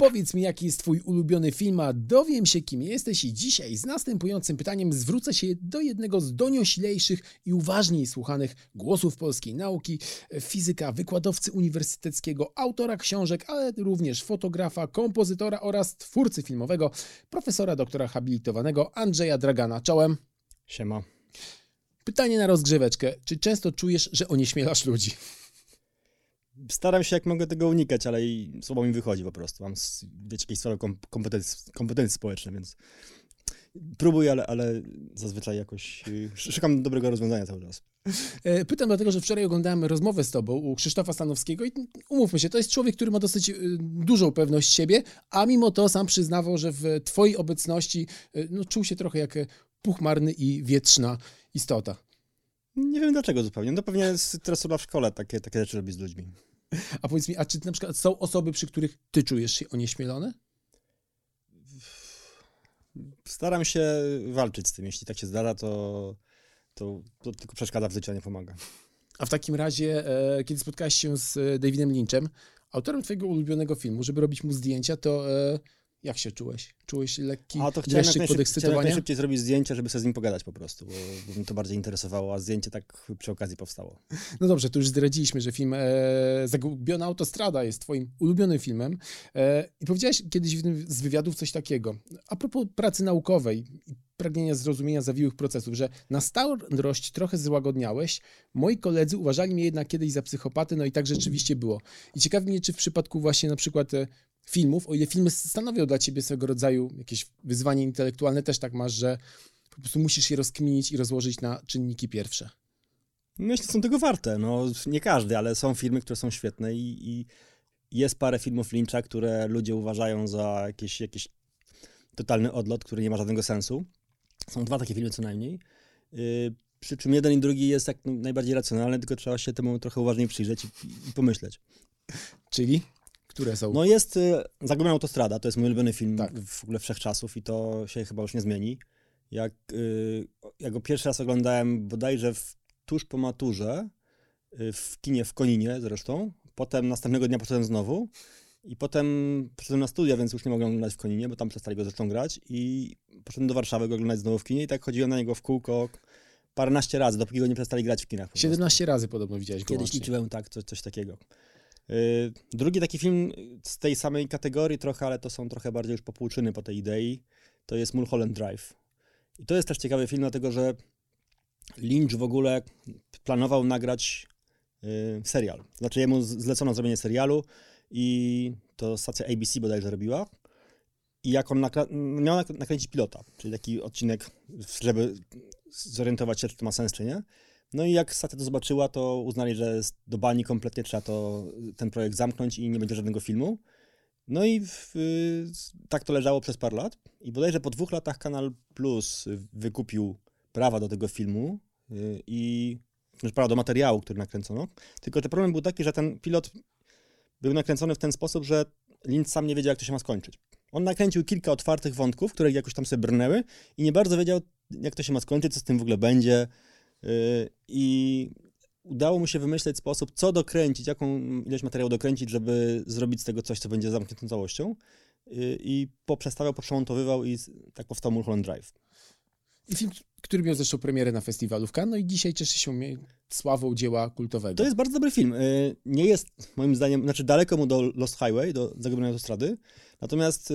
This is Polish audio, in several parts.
Powiedz mi, jaki jest twój ulubiony film, a dowiem się, kim jesteś i dzisiaj z następującym pytaniem zwrócę się do jednego z donioślejszych i uważniej słuchanych głosów polskiej nauki, fizyka, wykładowcy uniwersyteckiego, autora książek, ale również fotografa, kompozytora oraz twórcy filmowego, profesora doktora habilitowanego Andrzeja Dragana. Czołem. Siema. Pytanie na rozgrzeweczkę. Czy często czujesz, że onieśmielasz ludzi? Staram się jak mogę tego unikać, ale i słowo mi wychodzi po prostu. Mam, wiecie, jakieś słabe kompetencje, kompetencje społeczne, więc próbuję, ale, ale zazwyczaj jakoś y, szukam dobrego rozwiązania cały czas. E, pytam dlatego, że wczoraj oglądałem rozmowę z tobą u Krzysztofa Stanowskiego i umówmy się, to jest człowiek, który ma dosyć y, dużą pewność siebie, a mimo to sam przyznawał, że w twojej obecności y, no, czuł się trochę jak puchmarny i wietrzna istota. Nie wiem dlaczego zupełnie. No pewnie stresura w szkole takie, takie rzeczy robi z ludźmi. A powiedz mi, a czy na przykład są osoby, przy których ty czujesz się onieśmielony? Staram się walczyć z tym. Jeśli tak się zdarza, to, to, to tylko przeszkadza w życiu, a nie pomaga. A w takim razie, e, kiedy spotkałeś się z Davidem Lynchem, autorem twojego ulubionego filmu, żeby robić mu zdjęcia, to e, jak się czułeś? Czułeś lekki a to chciałem podekscytowania? Chciałem najszybciej zrobić zdjęcie, żeby sobie z nim pogadać po prostu, bo, mnie to bardziej interesowało, a zdjęcie tak przy okazji powstało. No dobrze, to już zdradziliśmy, że film e, Zagubiona Autostrada jest twoim ulubionym filmem e, i powiedziałeś kiedyś w jednym z wywiadów coś takiego, a propos pracy naukowej i pragnienia zrozumienia zawiłych procesów, że na starość trochę złagodniałeś. Moi koledzy uważali mnie jednak kiedyś za psychopatę, no i tak rzeczywiście było. I ciekawi mnie, czy w przypadku właśnie na przykład e, filmów, o ile filmy stanowią dla ciebie swego rodzaju jakieś wyzwanie intelektualne, też tak masz, że po prostu musisz je rozkminić i rozłożyć na czynniki pierwsze. Myślę, że są tego warte. No, nie każdy, ale są filmy, które są świetne i, i jest parę filmów Lyncha, które ludzie uważają za jakiś, jakiś totalny odlot, który nie ma żadnego sensu. Są dwa takie filmy co najmniej. Yy, przy czym jeden i drugi jest jak najbardziej racjonalny, tylko trzeba się temu trochę uważniej przyjrzeć i, i pomyśleć. Czyli? Które są? No jest y, Zagubiona Autostrada, to jest mój ulubiony film tak. w ogóle wszechczasów i to się chyba już nie zmieni. Jak, y, go pierwszy raz oglądałem bodajże w, tuż po maturze, y, w kinie w Koninie zresztą, potem następnego dnia poszedłem znowu i potem poszedłem na studia, więc już nie mogłem oglądać w Koninie, bo tam przestali go zresztą grać i poszedłem do Warszawy go oglądać znowu w kinie i tak chodziłem na niego w kółko paręnaście razy, dopóki go nie przestali grać w kinach. 17 razy podobno widziałeś go Kiedyś liczyłem tak, coś, coś takiego. Y, drugi taki film z tej samej kategorii trochę, ale to są trochę bardziej już popłuczyny po tej idei, to jest Mulholland Drive. I to jest też ciekawy film, dlatego że Lynch w ogóle planował nagrać y, serial. Znaczy jemu zlecono zrobienie serialu i to stacja ABC bodajże robiła. I jak on nakra- miał nakręcić pilota, czyli taki odcinek, żeby zorientować się, czy to ma sens, czy nie. No i jak Satia to zobaczyła, to uznali, że do bani kompletnie trzeba to, ten projekt zamknąć i nie będzie żadnego filmu. No i w, tak to leżało przez parę lat. I bodajże po dwóch latach Kanal Plus wykupił prawa do tego filmu y, i znaczy prawa do materiału, który nakręcono. Tylko że problem był taki, że ten pilot był nakręcony w ten sposób, że Lynch sam nie wiedział, jak to się ma skończyć. On nakręcił kilka otwartych wątków, które jakoś tam sobie brnęły i nie bardzo wiedział, jak to się ma skończyć, co z tym w ogóle będzie. Y, I udało mu się wymyśleć sposób, co dokręcić, jaką ilość materiału dokręcić, żeby zrobić z tego coś, co będzie zamkniętą całością. Y, I poprzestawiał, poprzemontowywał i tak powstał Mulholland Drive. I film, który miał zresztą premierę na festiwalu w Cannes, no i dzisiaj cieszy się sławą dzieła kultowego. To jest bardzo dobry film. Y, nie jest, moim zdaniem, znaczy daleko mu do Lost Highway, do Zagubionej Autostrady, natomiast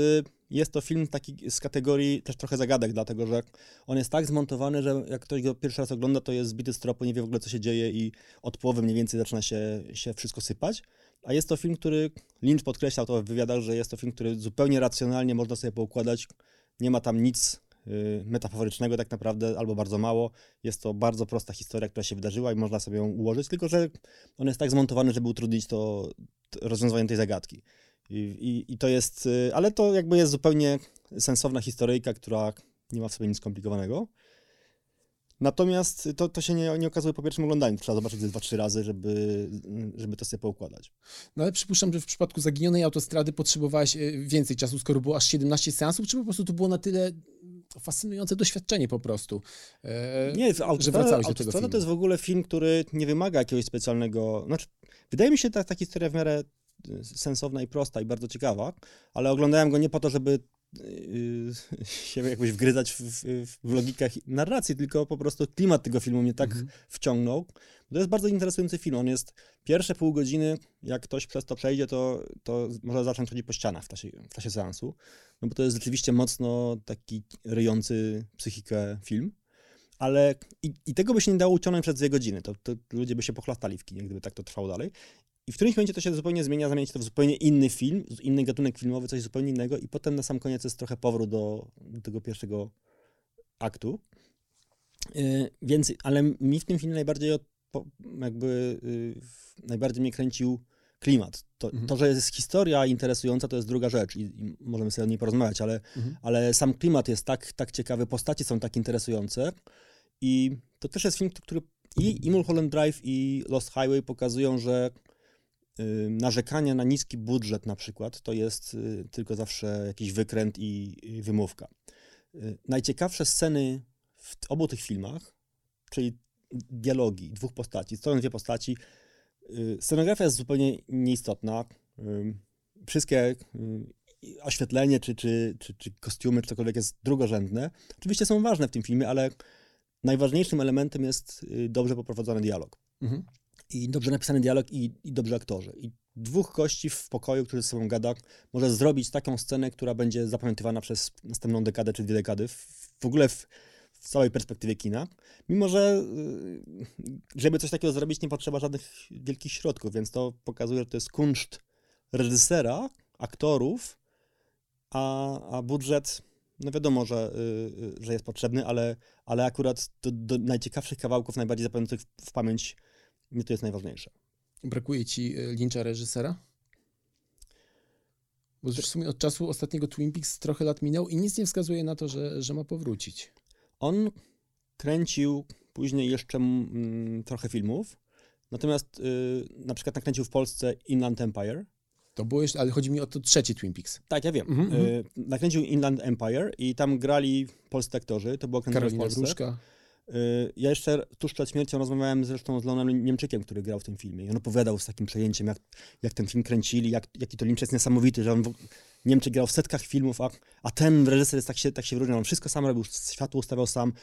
jest to film taki z kategorii też trochę zagadek, dlatego że on jest tak zmontowany, że jak ktoś go pierwszy raz ogląda, to jest zbity z tropu, nie wie w ogóle co się dzieje i od połowy mniej więcej zaczyna się, się wszystko sypać. A jest to film, który Lynch podkreślał to w wywiadach, że jest to film, który zupełnie racjonalnie można sobie poukładać. Nie ma tam nic y, metaforycznego tak naprawdę, albo bardzo mało. Jest to bardzo prosta historia, która się wydarzyła i można sobie ją ułożyć, tylko że on jest tak zmontowany, żeby utrudnić to, to rozwiązywanie tej zagadki. I, i, I, to jest, y, ale to jakby jest zupełnie sensowna historyjka, która nie ma w sobie nic skomplikowanego. Natomiast to, to się nie, nie okazuje po pierwszym oglądaniu. Trzeba zobaczyć ze dwa, trzy razy, żeby, żeby to sobie poukładać. No ale przypuszczam, że w przypadku zaginionej autostrady potrzebowałeś y, więcej czasu, skoro było aż 17 seansów, czy po prostu to było na tyle fascynujące doświadczenie po prostu, e, nie, że wracałeś do tego filmu. to jest w ogóle film, który nie wymaga jakiegoś specjalnego... Znaczy, wydaje mi się, że ta, ta historia w miarę sensowna i prosta i bardzo ciekawa, ale oglądałem go nie po to, żeby yy, się jakoś wgryzać w, w, w logikach narracji, tylko po prostu klimat tego filmu mnie tak mhm. wciągnął. To jest bardzo interesujący film. On jest pierwsze pół godziny, jak ktoś przez to przejdzie, to, to może zacząć chodzić po ścianach w czasie, w czasie seansu, no bo to jest rzeczywiście mocno taki ryjący psychikę film. Ale i, i tego by się nie dało uciągnąć przez dwie godziny. To, to ludzie by się pochlastali w kinie, gdyby tak to trwało dalej. I w którymś momencie to się zupełnie zmienia, zamienić to w zupełnie inny film, inny gatunek filmowy, coś zupełnie innego i potem na sam koniec jest trochę powrót do, do tego pierwszego aktu. Yy, więc, ale mi w tym filmie najbardziej od, jakby yy, najbardziej mnie kręcił klimat. To, mhm. to, że jest historia interesująca, to jest druga rzecz i, i możemy sobie o niej porozmawiać, ale, mhm. ale sam klimat jest tak, tak ciekawy, postaci są tak interesujące i to też jest film, który i, i Mulholland Drive i Lost Highway pokazują, że y, narzekanie na niski budżet na przykład to jest y, tylko zawsze jakiś wykręt i, wymówka. Y, najciekawsze sceny w obu tych filmach, czyli dialogi dwóch postaci, stoją dwie postaci, scenografia jest zupełnie nieistotna. Wszystkie oświetlenie, czy, czy, czy, czy kostiumy, czy cokolwiek jest drugorzędne. Oczywiście są ważne w tym filmie, ale najważniejszym elementem jest dobrze poprowadzony dialog. Mhm. I dobrze napisany dialog i, i dobrze aktorzy. I dwóch gości w pokoju, którzy ze sobą gada, może zrobić taką scenę, która będzie zapamiętywana przez następną dekadę czy dwie dekady. W ogóle w, w całej perspektywie kina. Mimo, że y, żeby coś takiego zrobić, nie potrzeba żadnych wielkich środków, więc to pokazuje, że to jest kunszt reżysera, aktorów, a, a budżet, no wiadomo, że, y, że jest potrzebny, ale, ale akurat do, do najciekawszych kawałków, najbardziej zapamiętających w pamięć, mnie to jest najważniejsze. Brakuje ci y, lincza reżysera? Bo już w sumie od czasu ostatniego Twin Peaks trochę lat minął i nic nie wskazuje na to, że, że ma powrócić. On kręcił później jeszcze mm, trochę filmów, natomiast y, na przykład nakręcił w Polsce Inland Empire. To było jeszcze, ale chodzi mi o to trzeci Twin Peaks. Tak, ja wiem. Mm -hmm. y, nakręcił Inland Empire i tam grali polscy aktorzy, to było kręcone w Polsce. Gruszka. Y, ja jeszcze tuż przed śmiercią rozmawiałem zresztą z Leonem Niemczykiem, który grał w tym filmie. I on opowiadał z takim przejęciem, jak, jak ten film kręcili, jak, jaki to Limcz jest niesamowity, że on w, Niemczyk grał w setkach filmów, a, a ten reżyser jest tak się, tak się wyróżniał. On wszystko sam robił, światło ustawiał sam,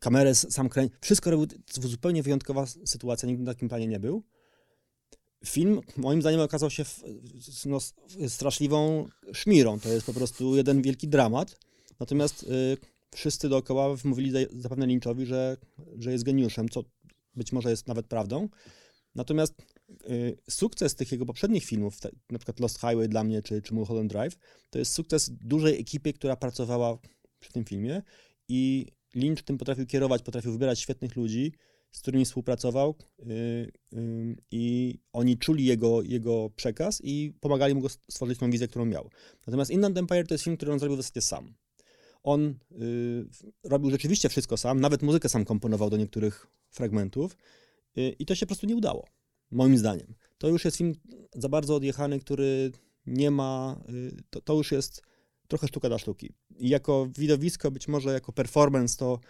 kamerę sam kręcił, wszystko robił. To zupełnie wyjątkowa sytuacja, nigdy na takim planie nie był. Film, moim zdaniem, okazał się no, straszliwą szmirą. To jest po prostu jeden wielki dramat. Natomiast y, wszyscy dookoła mówili zapewne Lynchowi, że, że jest geniuszem, co być może jest nawet prawdą. Natomiast y, sukces tych jego poprzednich filmów, te, na przykład Lost Highway dla mnie, czy, czy Mulholland Drive, to jest sukces dużej ekipy, która pracowała przy tym filmie i Lynch tym potrafił kierować, potrafił wybierać świetnych ludzi, z którymi współpracował y, y, i oni czuli jego, jego przekaz i pomagali mu go stworzyć tą wizję, którą miał. Natomiast Inland Empire to jest film, który on zrobił w zasadzie sam. On y, robił rzeczywiście wszystko sam, nawet muzykę sam komponował do niektórych fragmentów y, i to się po prostu nie udało, moim zdaniem. To już jest film za bardzo odjechany, który nie ma, y, to, to już jest trochę sztuka dla sztuki. I jako widowisko, być może jako performance to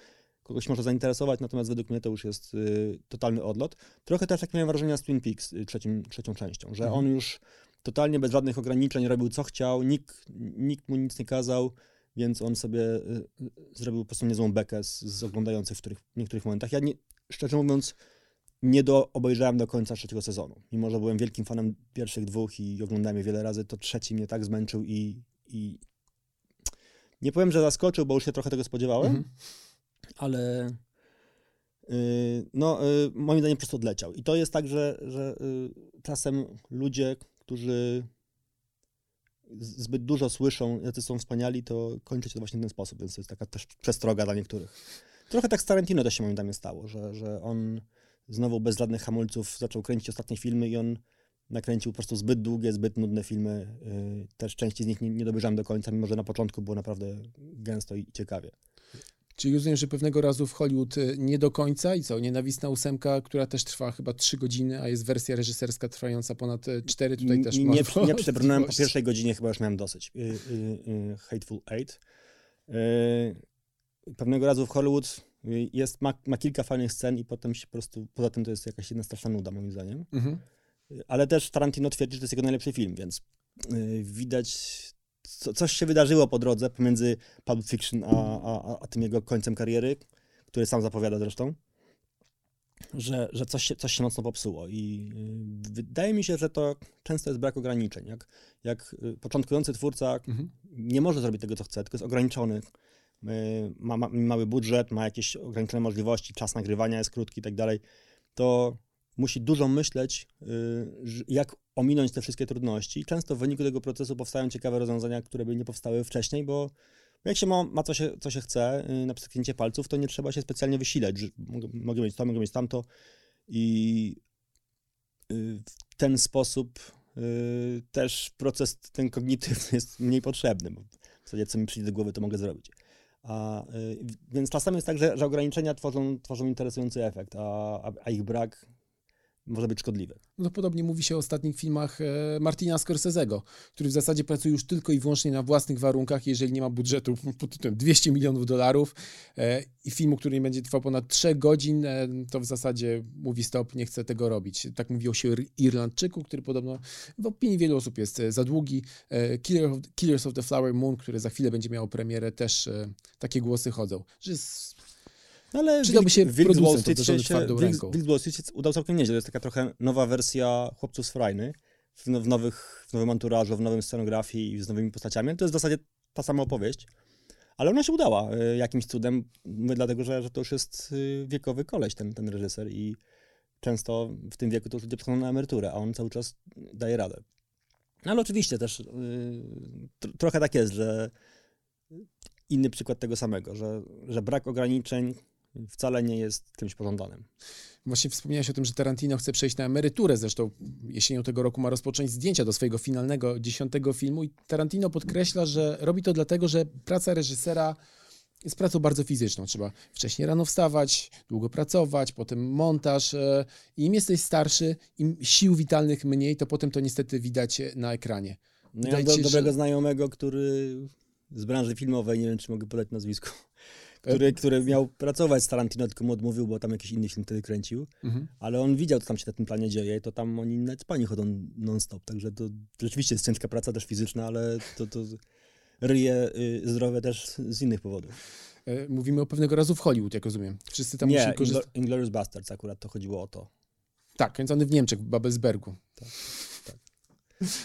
kogoś może zainteresować, natomiast według mnie to już jest y, totalny odlot. Trochę też tak miałem wrażenie z Twin Peaks y, trzecim, trzecią częścią, że mhm. on już totalnie bez żadnych ograniczeń robił co chciał, nikt, nikt mu nic nie kazał, więc on sobie y, zrobił po prostu niezłą bekę z, z oglądających w, których, w niektórych momentach. Ja nie, szczerze mówiąc nie do, obejrzałem do końca trzeciego sezonu. Mimo, że byłem wielkim fanem pierwszych dwóch i oglądałem je wiele razy, to trzeci mnie tak zmęczył i, i nie powiem, że zaskoczył, bo już się trochę tego spodziewałem, mhm. ale yy, no, yy, moim zdaniem po prostu odleciał. I to jest tak, że, że yy, czasem ludzie, którzy zbyt dużo słyszą, jacy są wspaniali, to kończy się to właśnie w ten sposób, więc to jest taka też przestroga dla niektórych. Trochę tak z Tarantino też się moim zdaniem stało, że, że on znowu bez żadnych hamulców zaczął kręcić ostatnie filmy i on nakręcił po prostu zbyt długie, zbyt nudne filmy. Yy, też części z nich nie, nie do końca, mimo że na początku było naprawdę gęsto i ciekawie. Czyli rozumiem, że pewnego razu w Hollywood y, nie do końca i co, nienawistna ósemka, która też trwa chyba trzy godziny, a jest wersja reżyserska trwająca ponad y, cztery, tutaj też Nie, nie, nie przebrnąłem po pierwszej godzinie, chyba już miałem dosyć. Yy, yy, Hateful Eight. pewnego razu w Hollywood jest, ma, ma kilka fajnych scen i potem się po prostu, poza tym to jest jakaś jedna straszna nuda moim zdaniem. Mhm. Ale też Tarantino twierdzi, że to jest jego najlepszy film, więc widać, co, coś się wydarzyło po drodze pomiędzy Pulp Fiction a, a, a tym jego końcem kariery, który sam zapowiada zresztą, że, że coś, się, coś się mocno popsuło. I yy, wydaje mi się, że to często jest brak ograniczeń. Jak, jak yy, początkujący twórca mhm. nie może zrobić tego, co chce, tylko jest ograniczony ma, ma, mały budżet, ma jakieś ograniczone możliwości, czas nagrywania jest krótki i tak dalej, to musi dużo myśleć, y, jak ominąć te wszystkie trudności. Często w wyniku tego procesu powstają ciekawe rozwiązania, które by nie powstały wcześniej, bo jak się ma, ma co, się, co się chce y, na przyknięcie palców, to nie trzeba się specjalnie wysilać. Mogę, mogę mieć to, mogę mieć tamto i y, w ten sposób też proces ten kognitywny jest mniej potrzebny, bo w zasadzie co mi przyjdzie do głowy, to mogę zrobić. A, więc czasami jest tak, że, że ograniczenia tworzą, tworzą interesujący efekt, a, a ich brak może być szkodliwe. No podobnie mówi się o ostatnich filmach e, Martina Scorsese'ego, który w zasadzie pracuje już tylko i wyłącznie na własnych warunkach, jeżeli nie ma budżetu pod tytułem 200 milionów dolarów e, i filmu, który nie będzie trwał ponad 3 godzin, e, to w zasadzie mówi stop, nie chce tego robić. Tak mówiło się Irlandczyku, który podobno w opinii wielu osób jest za długi. Killers of the Flower Moon, który za chwilę będzie miało premierę, też takie głosy chodzą, że jest ale Przydałby się Wilk Wall Street się, Wilk Wall Street udał całkiem nieźle. To jest taka trochę nowa wersja Chłopców z Frajny w, w, nowych, w nowym anturażu, w nowym scenografii i z nowymi postaciami. To jest w zasadzie ta sama opowieść. Ale ona się udała y, jakimś cudem, dlatego, że, że to już jest y, wiekowy koleś, ten, ten reżyser i często w tym wieku to już ludzie przychodzą na emeryturę, a on cały czas daje radę. No ale oczywiście też yy, trochę tak jest, że inny przykład tego samego, że, że brak ograniczeń wcale nie jest czymś pożądanym. Właśnie wspomniałeś o tym, że Tarantino chce przejść na emeryturę. Zresztą jesienią tego roku ma rozpocząć zdjęcia do swojego finalnego, dziesiątego filmu. I Tarantino podkreśla, że robi to dlatego, że praca reżysera jest pracą bardzo fizyczną. Trzeba wcześniej rano wstawać, długo pracować, potem montaż. E, im jesteś starszy, im sił witalnych mniej, to potem to niestety widać na ekranie. No ja mam do, dobrego że... znajomego, który z branży filmowej, nie wiem czy mogę podać nazwisko, który, który miał pracować z Tarantino, tylko mu odmówił, bo tam jakiś inny film wtedy kręcił. Mhm. Ale on widział, co tam się na tym planie dzieje i to tam oni nawet pani chodzą non-stop. Także to rzeczywiście jest ciężka praca, też fizyczna, ale to, to ryje y, zdrowe też z innych powodów. E, mówimy o pewnego razu w Hollywood, jak rozumiem. Wszyscy tam Nie, korzystać. Inglourious Basterds akurat to chodziło o to. Tak, kręcony w Niemczech, w Babelsbergu. Tak.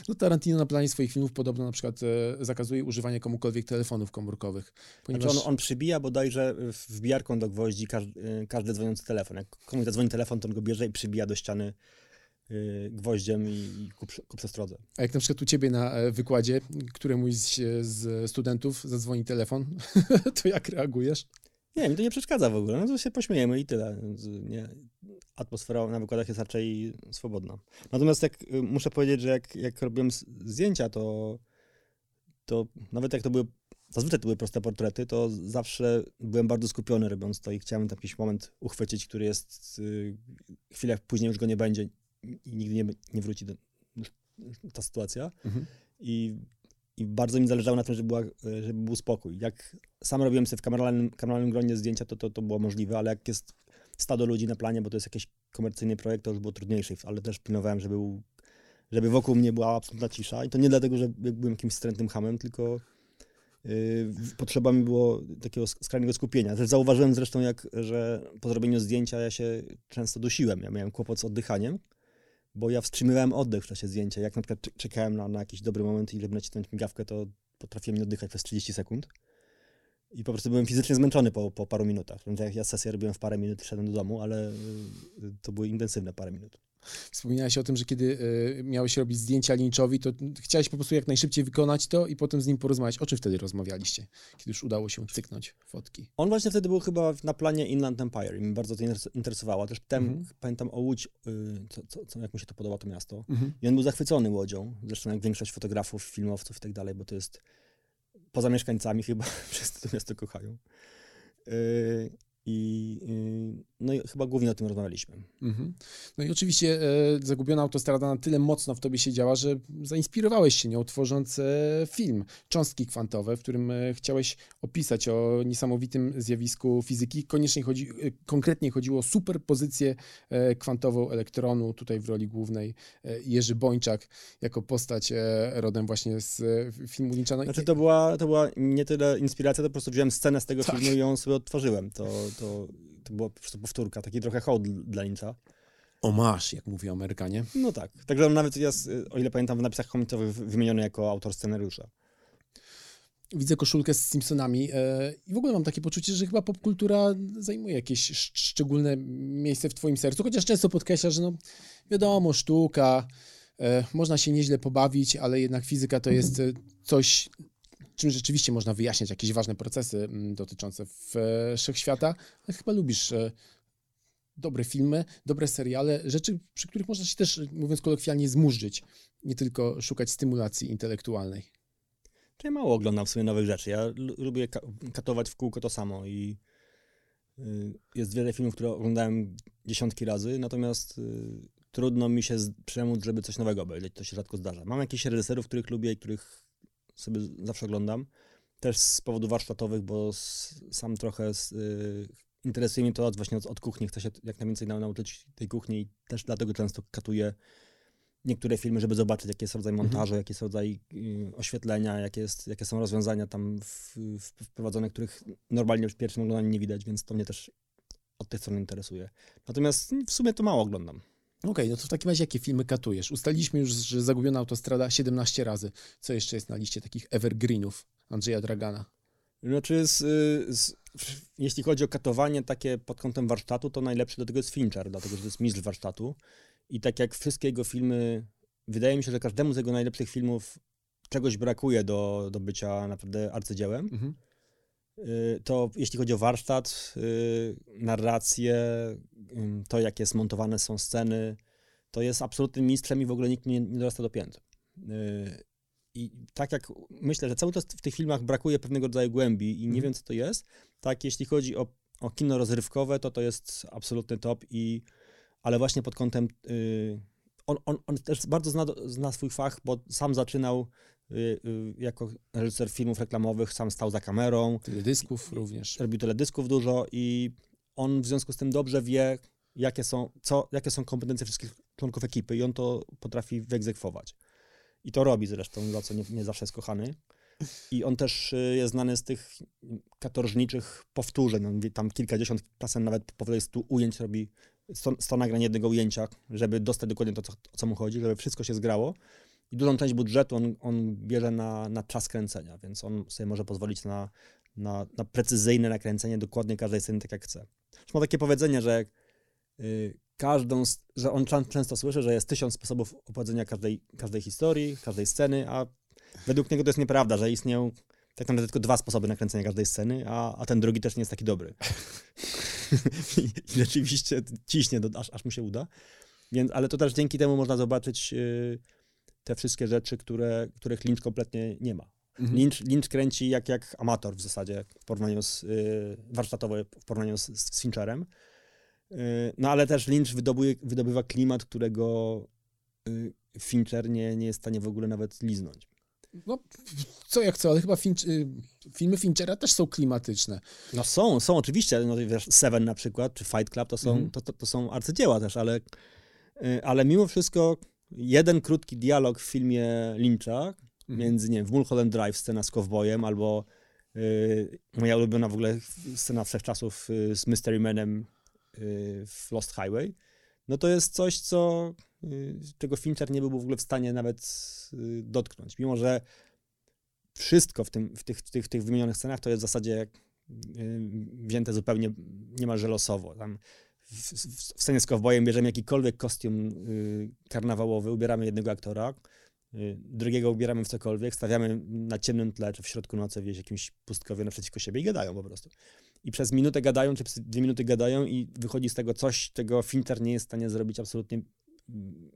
No Tarantino na planie swoich filmów podobno na przykład e, zakazuje używania komukolwiek telefonów komórkowych. Ponieważ... Znaczy on, on przybija bodajże wbijarką do gwoździ każdy, e, każdy dzwoniący telefon. Jak komuś zadzwoni telefon, to on go bierze i przybija do ściany e, gwoździem i, ku, ku przestrodze. A jak na przykład u ciebie na e, wykładzie któremuś z studentów zadzwoni telefon, to jak reagujesz? Nie, mi to nie przeszkadza w ogóle. No to się pośmiejemy i tyle. Nie, atmosfera na wykładach jest raczej swobodna. Natomiast jak y, muszę powiedzieć, że jak, jak robiłem zdjęcia, to, to nawet jak to były, zazwyczaj to były proste portrety, to zawsze byłem bardzo skupiony robiąc to i chciałem jakiś moment uchwycić, który jest, y, chwilę później już go nie będzie i nigdy nie, nie wróci do, ta sytuacja. Mhm. I i bardzo mi zależało na tym, żeby, była, żeby był spokój. Jak sam robiłem sobie w kameralnym, kameralnym gronie zdjęcia, to, to, to było możliwe, ale jak jest stado ludzi na planie, bo to jest jakiś komercyjny projekt, to już było trudniejsze, ale też pilnowałem, żeby, był, żeby wokół mnie była absolutna cisza. I to nie dlatego, że byłem jakimś wstrętnym hamem, tylko yy, potrzeba mi było takiego skrajnego skupienia. Też zauważyłem zresztą, jak, że po zrobieniu zdjęcia ja się często dusiłem. Ja miałem kłopot z oddychaniem bo ja wstrzymywałem oddech w czasie zdjęcia. Jak na przykład czekałem na, na jakiś dobry moment i żeby nacisnąć migawkę, to potrafiłem nie oddychać przez 30 sekund. I po prostu byłem fizycznie zmęczony po, po paru minutach. Więc ja sesję robiłem w parę minut, szedłem do domu, ale y, to były intensywne parę minut. Wspominałeś o tym, że kiedy y, miałeś robić zdjęcia Lynchowi, to chciałeś po prostu jak najszybciej wykonać to i potem z nim porozmawiać. O czym wtedy rozmawialiście, kiedy już udało się cyknąć fotki? On właśnie wtedy był chyba na planie Inland Empire i mnie bardzo to interesowało. Też potem mhm. pamiętam o Łódź, y, co, co, co, jak mu się to podoba to miasto. Mhm. I on był zachwycony Łodzią, zresztą jak większość fotografów, filmowców i tak dalej, bo to jest poza mieszkańcami chyba wszyscy to miasto kochają. Y, I no i chyba głównie o tym rozmawialiśmy. Mhm. No i oczywiście e, Zagubiona Autostrada na tyle mocno w tobie siedziała, że zainspirowałeś się nią tworząc e, film Cząstki kwantowe, w którym e, chciałeś opisać o niesamowitym zjawisku fizyki. Koniecznie chodzi, e, konkretnie chodziło o superpozycję e, kwantową elektronu, tutaj w roli głównej e, Jerzy Bończak jako postać rodem właśnie z filmu Lyncha. No znaczy to była, to była nie tyle inspiracja, to po prostu wziąłem scenę z tego tak. filmu i ją sobie odtworzyłem. To, to, to była po prostu powtórka, taki trochę hołd dla Lyncha. Omasz, jak mówią Amerykanie. No tak. Także nawet jest, o ile pamiętam, w napisach komentowych wymieniony jako autor scenariusza. Widzę koszulkę z Simpsonami e, i w ogóle mam takie poczucie, że chyba popkultura zajmuje jakieś szczególne miejsce w twoim sercu, chociaż często podkreślasz, że no wiadomo, sztuka, e, można się nieźle pobawić, ale jednak fizyka to jest e, coś, czym rzeczywiście można wyjaśniać jakieś ważne procesy mm, dotyczące wszechświata, ale chyba lubisz e, dobre filmy, dobre seriale, rzeczy, przy których można się też, mówiąc kolokwialnie, zmurzyć, nie tylko szukać stymulacji intelektualnej. Ja mało oglądam w sumie nowych rzeczy. Ja lubię katować w kółko to samo i y, jest wiele filmów, które oglądałem dziesiątki razy, natomiast y, trudno mi się przemóc, żeby coś nowego obejrzeć. To się rzadko zdarza. Mam jakichś reżyserów, których lubię i których sobie zawsze oglądam. Też z powodów warsztatowych, bo sam trochę z, y, interesuje mnie to właśnie od, od, kuchni. Chcę się jak najwięcej nauczyć tej kuchni i też dlatego często katuję niektóre filmy, żeby zobaczyć, jaki jest rodzaj mhm. montażu, mhm. jaki jest rodzaj y, oświetlenia, jakie, jest, jakie są rozwiązania tam w, w, wprowadzone, których normalnie w pierwszym oglądaniu nie widać, więc to mnie też od tej strony interesuje. Natomiast w sumie to mało oglądam. Okej, okay, no to w takim razie jakie filmy katujesz? Ustaliliśmy już, że Zagubiona Autostrada 17 razy. Co jeszcze jest na liście takich evergreenów Andrzeja Dragana? Znaczy, z, z, jeśli chodzi o katowanie takie pod kątem warsztatu, to najlepszy do tego jest Fincher, dlatego że to jest mistrz warsztatu. I tak jak wszystkie jego filmy, wydaje mi się, że każdemu z jego najlepszych filmów czegoś brakuje do, do bycia naprawdę arcydziełem. Mhm. Y, to jeśli chodzi o warsztat, y, narrację, to jakie zmontowane są sceny, to jest absolutnym mistrzem i w ogóle nikt nie, nie dorasta do pięt. Y, I tak jak myślę, że cały czas w tych filmach brakuje pewnego rodzaju głębi i nie mm. wiem, co to jest, tak jeśli chodzi o, o kino rozrywkowe, to to jest absolutny top i ale właśnie pod kątem on, on, on też bardzo zna, zna swój fach, bo sam zaczynał jako reżyser filmów reklamowych, sam stał za kamerą. Teledysków również. Robił teledysków dużo i on w związku z tym dobrze wie, jakie są, co, jakie są kompetencje wszystkich członków ekipy i on to potrafi wyegzekwować. I to robi zresztą, za co nie, nie zawsze jest kochany. I on też y, jest znany z tych katorżniczych powtórzeń. On tam kilkadziesiąt, czasem nawet powyżej stu ujęć robi 100, 100 nagrań jednego ujęcia, żeby dostać dokładnie to, co, o co mu chodzi, żeby wszystko się zgrało i dużą część budżetu on, on bierze na, na czas kręcenia, więc on sobie może pozwolić na, na, na precyzyjne nakręcenie dokładnie każdej sceny tak jak chce. ma takie powiedzenie, że y, każdą, że on często słyszy, że jest tysiąc sposobów opowiedzenia każdej, każdej historii, każdej sceny, a według niego to jest nieprawda, że istnieją tak naprawdę tylko dwa sposoby nakręcenia każdej sceny, a, a ten drugi też nie jest taki dobry. I, rzeczywiście ciśnie, do, aż, aż mu się uda. Więc, ale to też dzięki temu można zobaczyć yy, te wszystkie rzeczy, które, których Lynch kompletnie nie ma. Mhm. Lynch, Lynch kręci jak, jak amator w zasadzie w porównaniu z y, warsztatowo w porównaniu z, z Fincherem. Y, no ale też Lynch wydobuje, wydobywa klimat, którego y, Fincher nie, nie jest w stanie w ogóle nawet liznąć. No, co jak co, ale chyba Finch, y, filmy Finchera też są klimatyczne. No są, są oczywiście. No, wiesz, Seven na przykład, czy Fight Club to są, mhm. to, to, to, są arcydzieła też, ale, y, ale mimo wszystko jeden krótki dialog w filmie Lyncha, mhm. między, nie wiem, w Mulholland Drive scena z kowbojem, albo y, moja ulubiona w ogóle scena wszechczasów y, z Mystery Manem y, w Lost Highway, no to jest coś, co y, czego Fincher nie byłby w ogóle w stanie nawet y, dotknąć. Mimo, że wszystko w, tym, w, tych, tych, tych wymienionych scenach to jest w zasadzie wzięte zupełnie niemalże losowo. Tam w, scenie z kowbojem bierzemy jakikolwiek kostium y, karnawałowy, ubieramy jednego aktora, y, drugiego ubieramy w cokolwiek, stawiamy na ciemnym tle, czy w środku nocy w jakimś pustkowie naprzeciwko siebie i gadają po prostu. I przez minutę gadają, czy przez dwie minuty gadają i wychodzi z tego coś, czego Finter nie jest w stanie zrobić absolutnie, mm,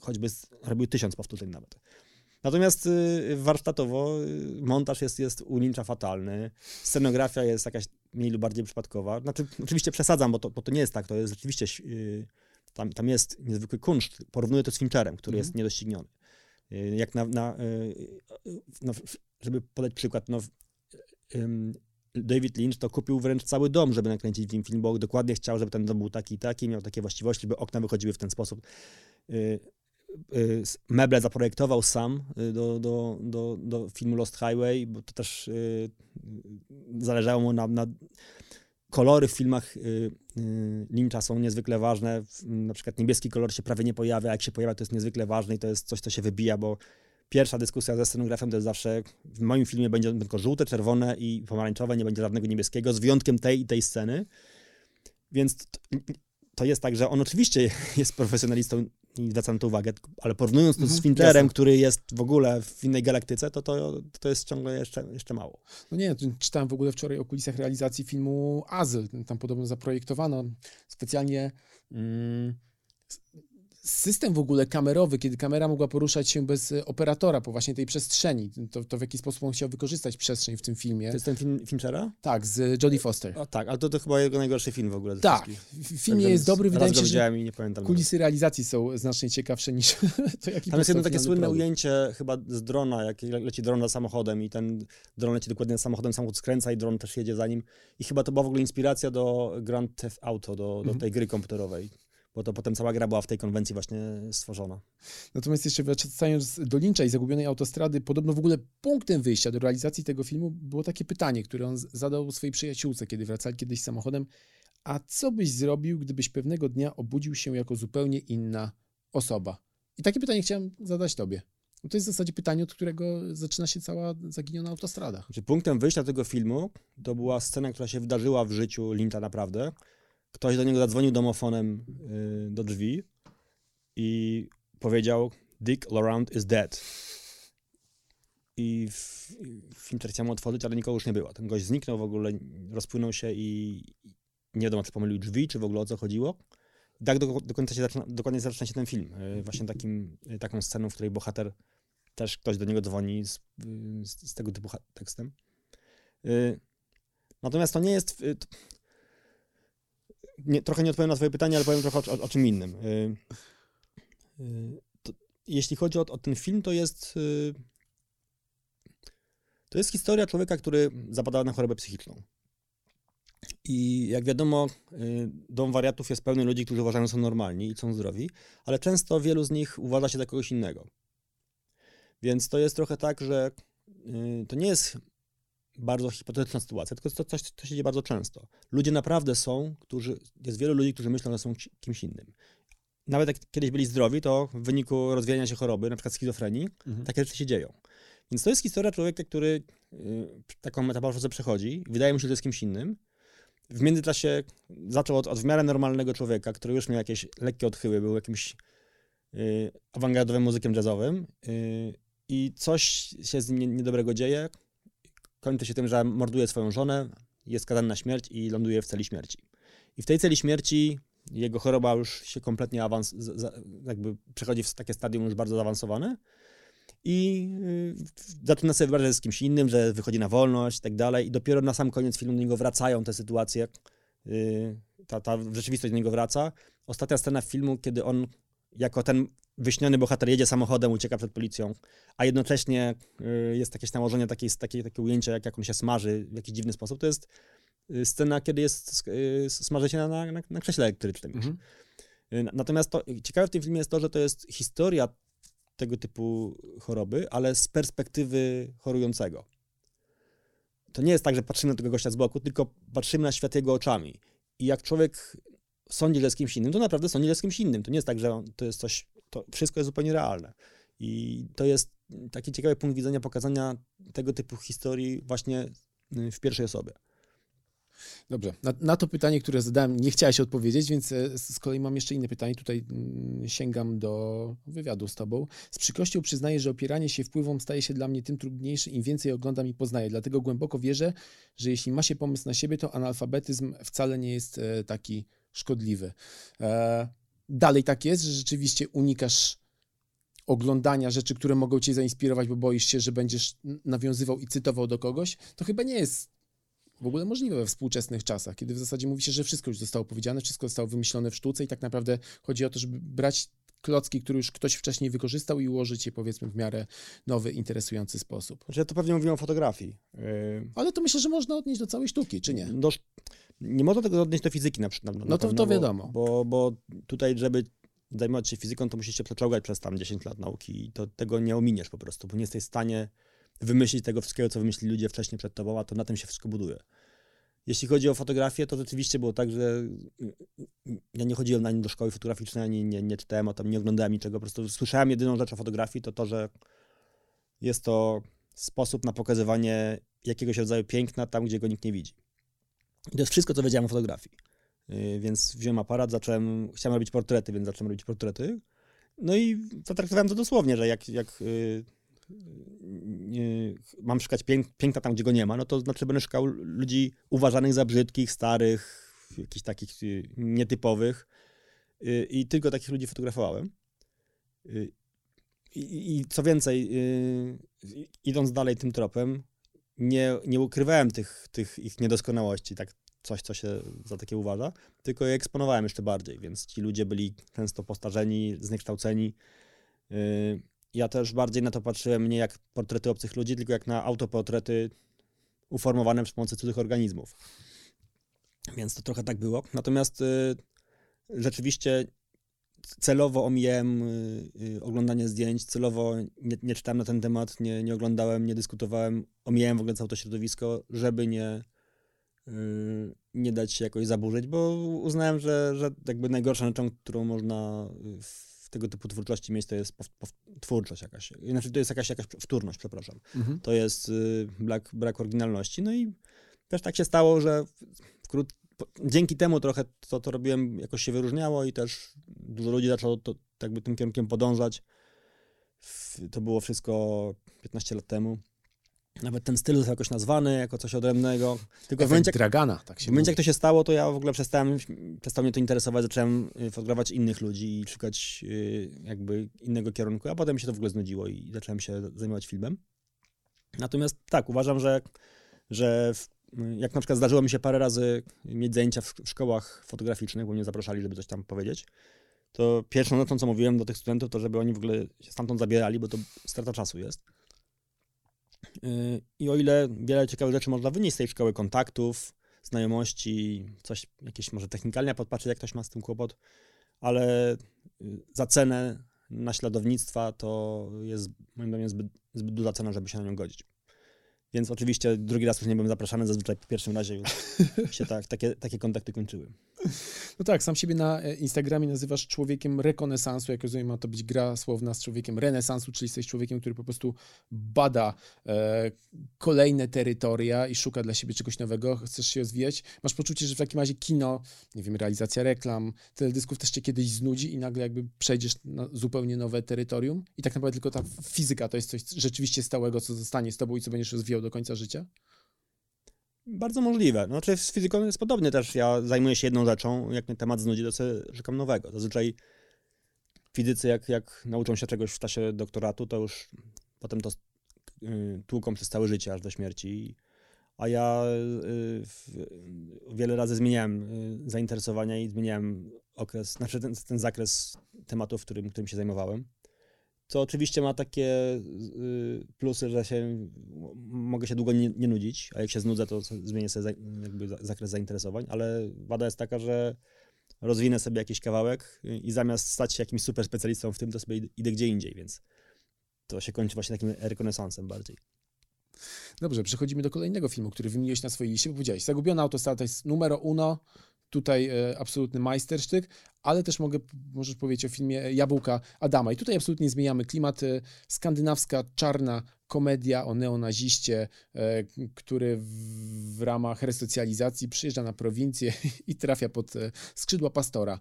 choćby robił tysiąc powtórzeń nawet. Natomiast y, warsztatowo y, montaż jest, jest u Lyncha fatalny, scenografia jest jakaś mniej lub bardziej przypadkowa. Znaczy, oczywiście przesadzam, bo to, bo to nie jest tak, to jest rzeczywiście, y, tam, tam jest niezwykły kunszt. Porównuję to z Fincherem, który jest niedościgniony. Y, Jak na, na, y, no, żeby podać przykład, no, David Lynch to kupił wręcz cały dom, żeby nakręcić w nim film, bo dokładnie chciał, żeby ten dom był taki i taki, miał takie właściwości, żeby okna wychodziły w ten sposób. Y, Meble zaprojektował sam y, do, do, do, do filmu Lost Highway, bo to też y, zależało mu na, na kolory w filmach Lyncha są niezwykle ważne. Na przykład niebieski kolor się prawie nie pojawia, jak się pojawia, to jest niezwykle ważne i to jest coś, co się wybija, bo pierwsza dyskusja ze scenografem to jest zawsze, w moim filmie będzie tylko żółte, czerwone i pomarańczowe, nie będzie żadnego niebieskiego, z wyjątkiem tej i tej sceny. Więc to jest tak, że on oczywiście jest profesjonalistą i zwracam to uwagę, ale porównując to z Mhm, Fincherem, jasne. który jest w ogóle w innej galaktyce, to to, to jest ciągle jeszcze, jeszcze mało. No nie, czytałem w ogóle wczoraj o kulisach realizacji filmu Azyl. Tam podobno zaprojektowano specjalnie mm, system w ogóle kamerowy, kiedy kamera mogła poruszać się bez e, operatora po właśnie tej przestrzeni. To, to w jaki sposób on chciał wykorzystać przestrzeń w tym filmie. To jest ten film Finchera? Tak, z Jodie Foster. O, tak, ale to, to chyba jego najgorszy film w ogóle. Tak, film nie jest dobry, wydaje mi się, że nie pamiętam. kulisy realizacji są znacznie ciekawsze niż to, jaki Tam jest jedno takie słynne produkt. ujęcie chyba z drona, jak le- leci dron za samochodem i ten dron leci dokładnie za samochodem, samochód skręca i dron też jedzie za nim. I chyba to była w ogóle inspiracja do Grand Theft Auto, do, do Mhm. tej gry komputerowej. Bo to potem cała gra była w tej konwencji właśnie stworzona. Natomiast jeszcze wracając do Lyncha i Zagubionej Autostrady, podobno w ogóle punktem wyjścia do realizacji tego filmu było takie pytanie, które on zadał swojej przyjaciółce, kiedy wracali kiedyś samochodem. A co byś zrobił, gdybyś pewnego dnia obudził się jako zupełnie inna osoba? I takie pytanie chciałem zadać tobie. No to jest w zasadzie pytanie, od którego zaczyna się cała zaginiona autostrada. Znaczy, punktem wyjścia tego filmu to była scena, która się wydarzyła w życiu Linta naprawdę. Ktoś do niego zadzwonił domofonem y, do drzwi i powiedział Dick Laurent is dead. I f- i Fincher chciał mu otworzyć, ale nikogo już nie było. Ten gość zniknął w ogóle, rozpłynął się i nie wiadomo, czy pomylił drzwi, czy w ogóle o co chodziło. I tak do, do końca się zaczyna, dokładnie zaczyna się ten film. Y, Właśnie takim, y, taką sceną, w której bohater też ktoś do niego dzwoni z, z, z tego typu tekstem. Natomiast to nie jest. Nie, trochę nie odpowiem na Twoje pytanie, ale powiem trochę o, o, o czym innym. Y, y, To, jeśli chodzi o, o ten film, to jest. y, To jest historia człowieka, który zapadał na chorobę psychiczną. I jak wiadomo, dom wariatów jest pełny ludzi, którzy uważają, że są normalni i są zdrowi, ale często wielu z nich uważa się za kogoś innego. Więc to jest trochę tak, że to nie jest bardzo hipotetyczna sytuacja, tylko to coś, co się dzieje bardzo często. Ludzie naprawdę są, którzy, jest wielu ludzi, którzy myślą, że są kimś innym. Nawet jak kiedyś byli zdrowi, to w wyniku rozwijania się choroby, na przykład schizofrenii, takie rzeczy się dzieją. Więc to jest historia człowieka, który y, taką metamorfozę przechodzi. Wydaje mu się, że jest kimś innym. W międzyczasie zaczął od, od w miarę normalnego człowieka, który już miał jakieś lekkie odchyły, był jakimś y, awangardowym muzykiem jazzowym y, i coś się z nim nie- niedobrego dzieje. Kończy się tym, że morduje swoją żonę, jest skazany na śmierć i ląduje w celi śmierci. I w tej celi śmierci jego choroba już się kompletnie awans, jakby przechodzi w takie stadium już bardzo zaawansowane i y, zaczyna sobie wyobrażać z kimś innym, że wychodzi na wolność i tak dalej i dopiero na sam koniec filmu do niego wracają te sytuacje, y, ta, ta rzeczywistość do niego wraca. Ostatnia scena filmu, kiedy on jako ten wyśniony bohater jedzie samochodem, ucieka przed policją, a jednocześnie y, jest jakieś nałożenie, takie, takie, takie ujęcie, jak, jak on się smaży w jakiś dziwny sposób, to jest y, scena, kiedy jest, y, smaży się na, na, na, krześle elektrycznym. Mhm. Natomiast to, ciekawe w tym filmie jest to, że to jest historia tego typu choroby, ale z perspektywy chorującego. To nie jest tak, że patrzymy na tego gościa z boku, tylko patrzymy na świat jego oczami. I jak człowiek sądzi, że jest kimś innym, to naprawdę sądzi, że jest kimś innym. To nie jest tak, że to jest coś, to wszystko jest zupełnie realne. I to jest taki ciekawy punkt widzenia pokazania tego typu historii właśnie y, w pierwszej osobie. Dobrze, na, na to pytanie, które zadałem, nie chciałeś odpowiedzieć, więc e, z z kolei mam jeszcze inne pytanie. Tutaj mm, sięgam do wywiadu z tobą. Z przykrością przyznaję, że opieranie się wpływom staje się dla mnie tym trudniejsze, im więcej oglądam i poznaję. Dlatego głęboko wierzę, że jeśli ma się pomysł na siebie, to analfabetyzm wcale nie jest e, taki szkodliwy. E, dalej tak jest, że rzeczywiście unikasz oglądania rzeczy, które mogą cię zainspirować, bo boisz się, że będziesz nawiązywał i cytował do kogoś, to chyba nie jest w ogóle możliwe we współczesnych czasach, kiedy w zasadzie mówi się, że wszystko już zostało powiedziane, wszystko zostało wymyślone w sztuce i tak naprawdę chodzi o to, żeby brać klocki, które już ktoś wcześniej wykorzystał i ułożyć je powiedzmy w miarę nowy, interesujący sposób. Znaczy, ja to pewnie mówiłem o fotografii. Yy... Ale to myślę, że można odnieść do całej sztuki, czy nie? Do, nie można tego odnieść do fizyki na przykład. no to, to wiadomo. Bo, bo tutaj, żeby zajmować się fizyką, to musisz się przeczołgać przez tam 10 lat nauki i to tego nie ominiesz po prostu, bo nie jesteś w stanie wymyślić tego wszystkiego, co wymyślili ludzie wcześniej przed tobą, a to na tym się wszystko buduje. Jeśli chodzi o fotografię, to rzeczywiście było tak, że ja nie chodziłem na nie do szkoły fotograficznej, ani nie, nie czytałem o tym, nie oglądałem niczego. Po prostu słyszałem jedyną rzecz o fotografii, to to, że jest to sposób na pokazywanie jakiegoś rodzaju piękna tam, gdzie go nikt nie widzi. I to jest wszystko, co wiedziałem o fotografii. Yy, więc wziąłem aparat, zacząłem, chciałem robić portrety, więc zacząłem robić portrety. No i zatraktowałem to dosłownie, że jak, jak yy, mam szukać piękna tam, gdzie go nie ma, no to znaczy będę szukał ludzi uważanych za brzydkich, starych, jakichś takich y, nietypowych y, i tylko takich ludzi fotografowałem. Y, I, i co więcej, idąc dalej tym tropem, nie, nie ukrywałem tych, tych ich niedoskonałości, tak coś, co się za takie uważa, tylko je eksponowałem jeszcze bardziej, więc ci ludzie byli często postarzeni, zniekształceni, ja też bardziej na to patrzyłem nie jak portrety obcych ludzi, tylko jak na autoportrety uformowane przy pomocy cudzych organizmów. Więc to trochę tak było. Natomiast y, rzeczywiście celowo omijałem y, y, oglądanie zdjęć, celowo nie, nie, czytałem na ten temat, nie, nie oglądałem, nie dyskutowałem, omijałem w ogóle całe to środowisko, żeby nie, y, nie dać się jakoś zaburzyć, bo uznałem, że, że jakby najgorszą rzeczą, którą można w tego typu twórczości mieć to jest twórczość jakaś. Znaczy to jest jakaś, jakaś wtórność, przepraszam. Mhm. To jest y, brak, brak oryginalności. No i też tak się stało, że wkrót, dzięki temu trochę to, co robiłem, jakoś się wyróżniało i też dużo ludzi zaczęło to, jakby tym kierunkiem podążać. To było wszystko 15 lat temu. Nawet ten styl jest jakoś nazwany jako coś odrębnego. Tylko w momencie, jak, Dragana, tak się W momencie, jak to się stało, to ja w ogóle przestałem, przestał mnie to interesować, zacząłem y, fotografować innych ludzi i szukać y, jakby innego kierunku, a potem mi się to w ogóle znudziło i zacząłem się zajmować filmem. Natomiast tak, uważam, że, że w, jak na przykład zdarzyło mi się parę razy mieć zajęcia w, w szkołach fotograficznych, bo mnie zapraszali, żeby coś tam powiedzieć, to pierwszą rzeczą, co mówiłem do tych studentów, to żeby oni w ogóle się stamtąd zabierali, bo to strata czasu jest. Y, I o ile wiele ciekawych rzeczy można wynieść z tej szkoły kontaktów, znajomości, coś, jakieś może technikalnie podpatrzeć, jak ktoś ma z tym kłopot, ale y, za cenę naśladownictwa to jest moim zdaniem zbyt, zbyt duża cena, żeby się na nią godzić. Więc oczywiście drugi raz już nie byłem zapraszany, zazwyczaj po pierwszym razie już się tak, takie, takie kontakty kończyły. No tak, sam siebie na e, Instagramie nazywasz człowiekiem rekonesansu, jak rozumiem ma to być gra słowna z człowiekiem renesansu, czyli jesteś człowiekiem, który po prostu bada e, kolejne terytoria i szuka dla siebie czegoś nowego, chcesz się rozwijać. Masz poczucie, że w takim razie kino, nie wiem, realizacja reklam, teledysków też cię kiedyś znudzi i nagle jakby przejdziesz na zupełnie nowe terytorium i tak naprawdę tylko ta fizyka to jest coś rzeczywiście stałego, co zostanie z tobą i co będziesz rozwijał do końca życia? Bardzo możliwe. Znaczy z fizyką jest podobnie też. Ja zajmuję się jedną rzeczą, jak mnie temat znudzi, to sobie szukam nowego. Zazwyczaj fizycy, jak, jak nauczą się czegoś w czasie doktoratu, to już potem to y, tłuką przez całe życie, aż do śmierci. A ja y, wiele razy zmieniałem y, zainteresowania i zmieniałem okres, znaczy ten, ten zakres tematów, którym, którym się zajmowałem co oczywiście ma takie y, plusy, że się mogę się długo nie, nie nudzić, a jak się znudzę, to zmienię sobie jakby zakres zainteresowań, ale wada jest taka, że rozwinę sobie jakiś kawałek i zamiast stać się jakimś super specjalistą w tym, to sobie idę gdzie indziej, więc to się kończy właśnie takim rekonesansem bardziej. Dobrze, przechodzimy do kolejnego filmu, który wymieniłeś na swojej liście, bo powiedziałeś, Zagubiona autostrada to jest numero uno, tutaj e, absolutny majstersztyk, ale też mogę, możesz powiedzieć o filmie Jabłka Adama. I tutaj absolutnie zmieniamy klimat. E, skandynawska, czarna komedia o neonaziście, e, który w, ramach resocjalizacji przyjeżdża na prowincję i trafia pod skrzydła pastora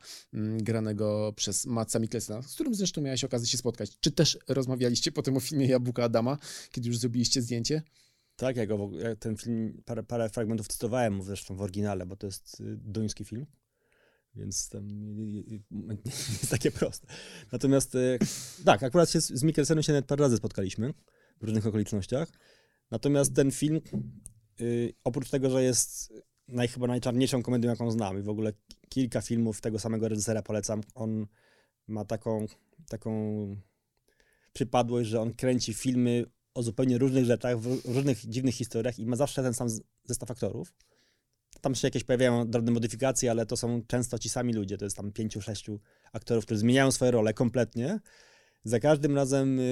granego przez Matsa Mikkelsena, z którym zresztą miałeś okazję się spotkać. Czy też rozmawialiście potem o filmie Jabłka Adama, kiedy już zrobiliście zdjęcie? Tak, ja, go, ja ten film, parę, parę fragmentów cytowałem zresztą w oryginale, bo to jest y, duński film. Więc tam nie jest takie proste. Natomiast e, tak, akurat się z Mikkelsenem się nawet parę razy spotkaliśmy w różnych okolicznościach. Natomiast ten film, y, oprócz tego, że jest naj, chyba najczarniejszą komedią, jaką znam i w ogóle kilka filmów tego samego reżysera polecam, on ma taką, taką przypadłość, że on kręci filmy o zupełnie różnych rzeczach, w różnych dziwnych historiach i ma zawsze ten sam zestaw aktorów. Tam się jakieś pojawiają drobne modyfikacje, ale to są często ci sami ludzie. To jest tam pięciu, sześciu aktorów, którzy zmieniają swoje role kompletnie. Za każdym razem y,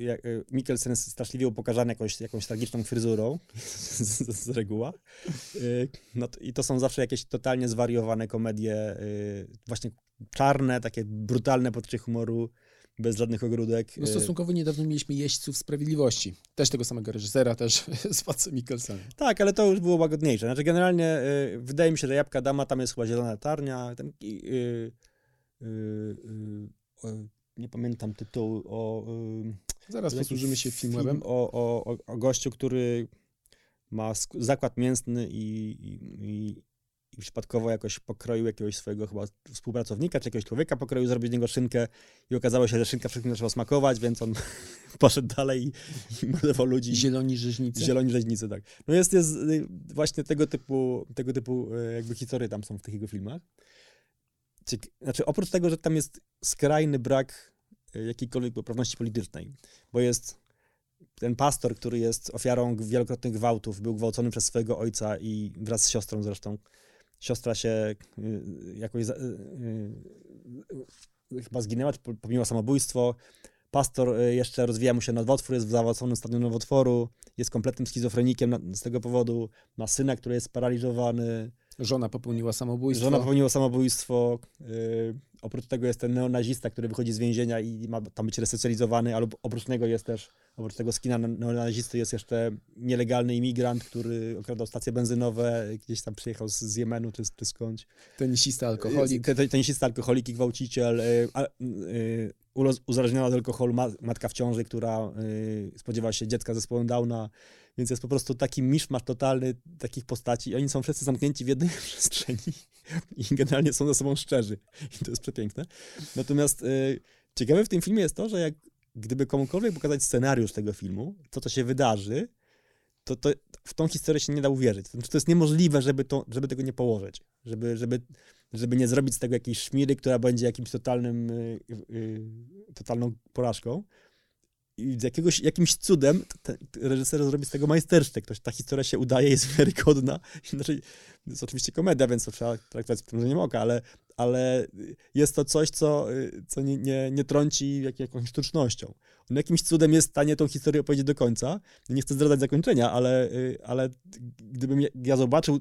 y, y, Mikkelsen jest straszliwie upokarzany jakąś, jakąś tragiczną fryzurą z, z reguła. Y, no to, I to są zawsze jakieś totalnie zwariowane komedie, y, właśnie czarne, takie brutalne poczucie humoru, bez żadnych ogródek. No stosunkowo niedawno mieliśmy Jeźdźców Sprawiedliwości. Też tego samego reżysera, też z Facem Mikkelsenem. Tak, ale to już było łagodniejsze. Znaczy generalnie y, wydaje mi się, że Jabłka Dama tam jest chyba zielona tarnia. Ten, y, y, nie pamiętam tytułu o... Zaraz posłużymy się filmem. O, o, o, gościu, który ma zakład mięsny i, i, i przypadkowo jakoś pokroił jakiegoś swojego chyba współpracownika, czy jakiegoś człowieka pokroił, zrobił z niego szynkę i okazało się, że szynka wszystkim zaczęła smakować, więc on poszedł dalej i, i mordował ludzi. Zieloni rzeźnicy. Zieloni rzeźnicy, tak. No jest, jest y, właśnie tego typu, tego typu y, jakby historie tam są w tych jego filmach. Znaczy oprócz tego, że tam jest skrajny brak y, jakiejkolwiek poprawności politycznej, bo jest ten pastor, który jest ofiarą wielokrotnych gwałtów, był gwałcony przez swojego ojca i wraz z siostrą zresztą siostra się y, jakoś y, y, chyba zginęła, popełniła samobójstwo. Pastor jeszcze rozwija mu się nowotwór, jest w zaawansowanym stadium nowotworu, jest kompletnym schizofrenikiem z tego powodu, ma syna, który jest sparaliżowany. Żona popełniła samobójstwo. Żona popełniła samobójstwo. Oprócz tego jest ten neonazista, który wychodzi z więzienia i ma tam być resocjalizowany, ale oprócz niego jest też, oprócz tego skina neonazisty jest jeszcze nielegalny imigrant, który okradał stacje benzynowe, gdzieś tam przyjechał z, z Jemenu czy, czy skądś. Tenisista, alkoholik. Ten, tenisista, alkoholik i gwałciciel, y, y, uzależniona od alkoholu matka w ciąży, która y, spodziewa się dziecka ze zespołem Downa, więc jest po prostu taki miszmasz totalny takich postaci. Oni są wszyscy zamknięci w jednej przestrzeni i generalnie są ze sobą szczerzy. I to jest przepiękne. Natomiast y, ciekawe w tym filmie jest to, że jak gdyby komukolwiek pokazać scenariusz tego filmu, to co się wydarzy, to, to w tą historię się nie da uwierzyć. To, znaczy, to jest niemożliwe, żeby, to, żeby tego nie położyć. Żeby, żeby, żeby nie zrobić z tego jakiejś szmiry, która będzie jakimś totalnym, y, y, totalną porażką i z jakiegoś, jakimś cudem ten reżyser zrobi z tego majstersztyk. Ta historia się udaje, jest wiarygodna. Znaczy, to jest oczywiście komedia, więc to trzeba traktować z nie oka, ale, ale jest to coś, co, co nie, nie, nie trąci jak, jakąś sztucznością. On jakimś cudem jest w stanie tą historię opowiedzieć do końca. Nie chcę zdradzać zakończenia, ale, ale gdybym ja zobaczył,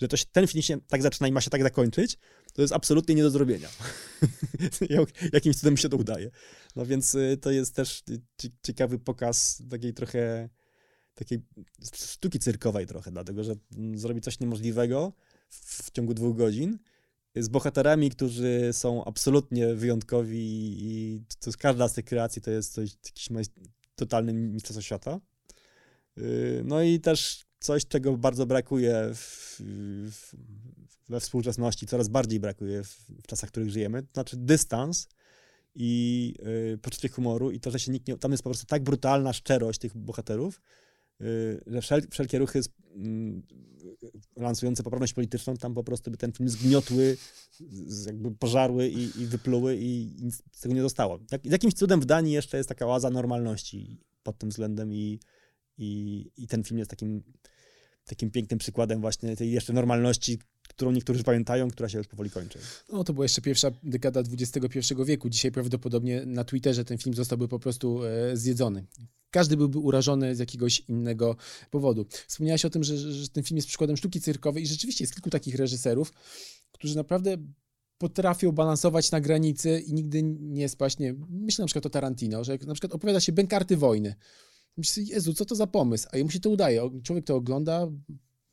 że to się, ten film się tak zaczyna i ma się tak zakończyć, to jest absolutnie nie do zrobienia. Jakimś cudem się to udaje. No więc y, to jest też ciekawy pokaz takiej trochę takiej sztuki cyrkowej trochę, dlatego że mm, zrobi coś niemożliwego w, ciągu dwóch godzin z bohaterami, którzy są absolutnie wyjątkowi i to każda z tych kreacji to jest coś, jakiś totalny mistrzostwo świata. Y, no i też coś, czego bardzo brakuje w, w, we współczesności, coraz bardziej brakuje w, w czasach, w których żyjemy, to znaczy dystans i y, poczucie humoru i to, że się nikt nie... Tam jest po prostu tak brutalna szczerość tych bohaterów, y, że wszel, wszelkie ruchy z, y, lansujące poprawność polityczną tam po prostu by ten film zgniotły, z, jakby pożarły i, i wypluły i nic z tego nie zostało. Jak, jakimś cudem w Danii jeszcze jest taka oaza normalności pod tym względem i, i, i ten film jest takim takim pięknym przykładem właśnie tej jeszcze normalności, którą niektórzy pamiętają, która się już powoli kończy. No to była jeszcze pierwsza dekada XXI wieku. Dzisiaj prawdopodobnie na Twitterze ten film zostałby po prostu e, zjedzony. Każdy byłby urażony z jakiegoś innego powodu. Wspomniałaś o tym, że, że ten film jest przykładem sztuki cyrkowej i rzeczywiście jest kilku takich reżyserów, którzy naprawdę potrafią balansować na granicy i nigdy nie spaść. Nie, myślę na przykład o Tarantino, że jak na przykład opowiada się bękarty wojny, Myślę, Jezu, co to za pomysł? A jemu się to udaje. Człowiek to ogląda,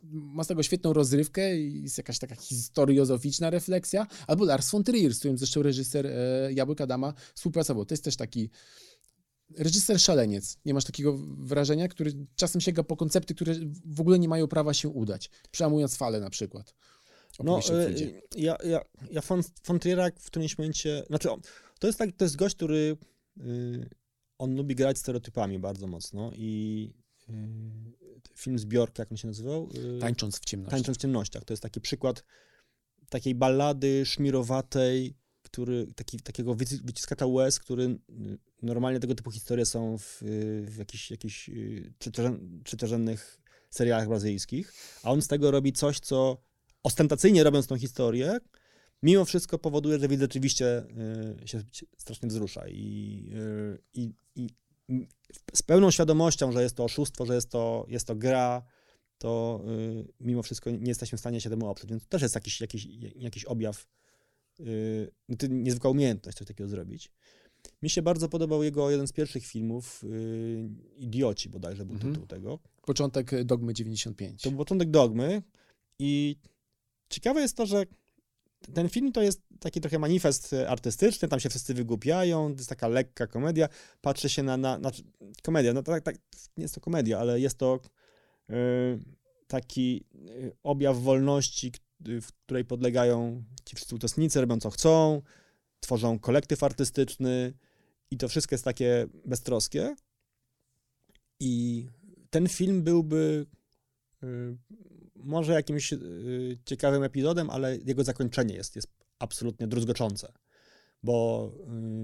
ma z tego świetną rozrywkę i jest jakaś taka historiozoficzna refleksja. Albo Lars von Trier, z którym zresztą reżyser e, Jabłka Dama współpracował. To jest też taki reżyser szaleniec. Nie masz takiego wrażenia, który czasem sięga po koncepty, które w ogóle nie mają prawa się udać. Przełamując falę na przykład. No, y, ja, ja, ja von, Trier'a w którymś momencie, znaczy to jest tak, to jest gość, który y, on lubi grać stereotypami bardzo mocno i film Zbiorka, jak on się nazywał? Tańcząc w ciemnościach. Tańcząc w ciemnościach. To jest taki przykład takiej ballady szmirowatej, który, taki, takiego wyciskacza łez, który normalnie tego typu historie są w, w jakichś, jakichś serialach brazylijskich, a on z tego robi coś, co ostentacyjnie robiąc tą historię, mimo wszystko powoduje, że widz rzeczywiście y, się strasznie wzrusza i, y, i, i, z pełną świadomością, że jest to oszustwo, że jest to, jest to gra, to y, mimo wszystko nie jesteśmy w stanie się temu oprzeć, więc to też jest jakiś, jakiś, jakiś objaw, to niezwykła umiejętność coś takiego zrobić. Mi się bardzo podobał jego jeden z pierwszych filmów, Idioci bodajże był mhm. tytuł tego. Początek Dogmy 95. To był początek Dogmy i Ciekawe jest to, że ten film to jest taki trochę manifest artystyczny, tam się wszyscy wygłupiają, to jest taka lekka komedia, patrzy się na, na, na komedia, no tak, tak, nie jest to komedia, ale jest to y, taki y, objaw wolności, w której podlegają ci wszyscy uczestnicy, robią co chcą, tworzą kolektyw artystyczny i to wszystko jest takie beztroskie. I ten film byłby może jakimś y, ciekawym epizodem, ale jego zakończenie jest, jest absolutnie druzgoczące, bo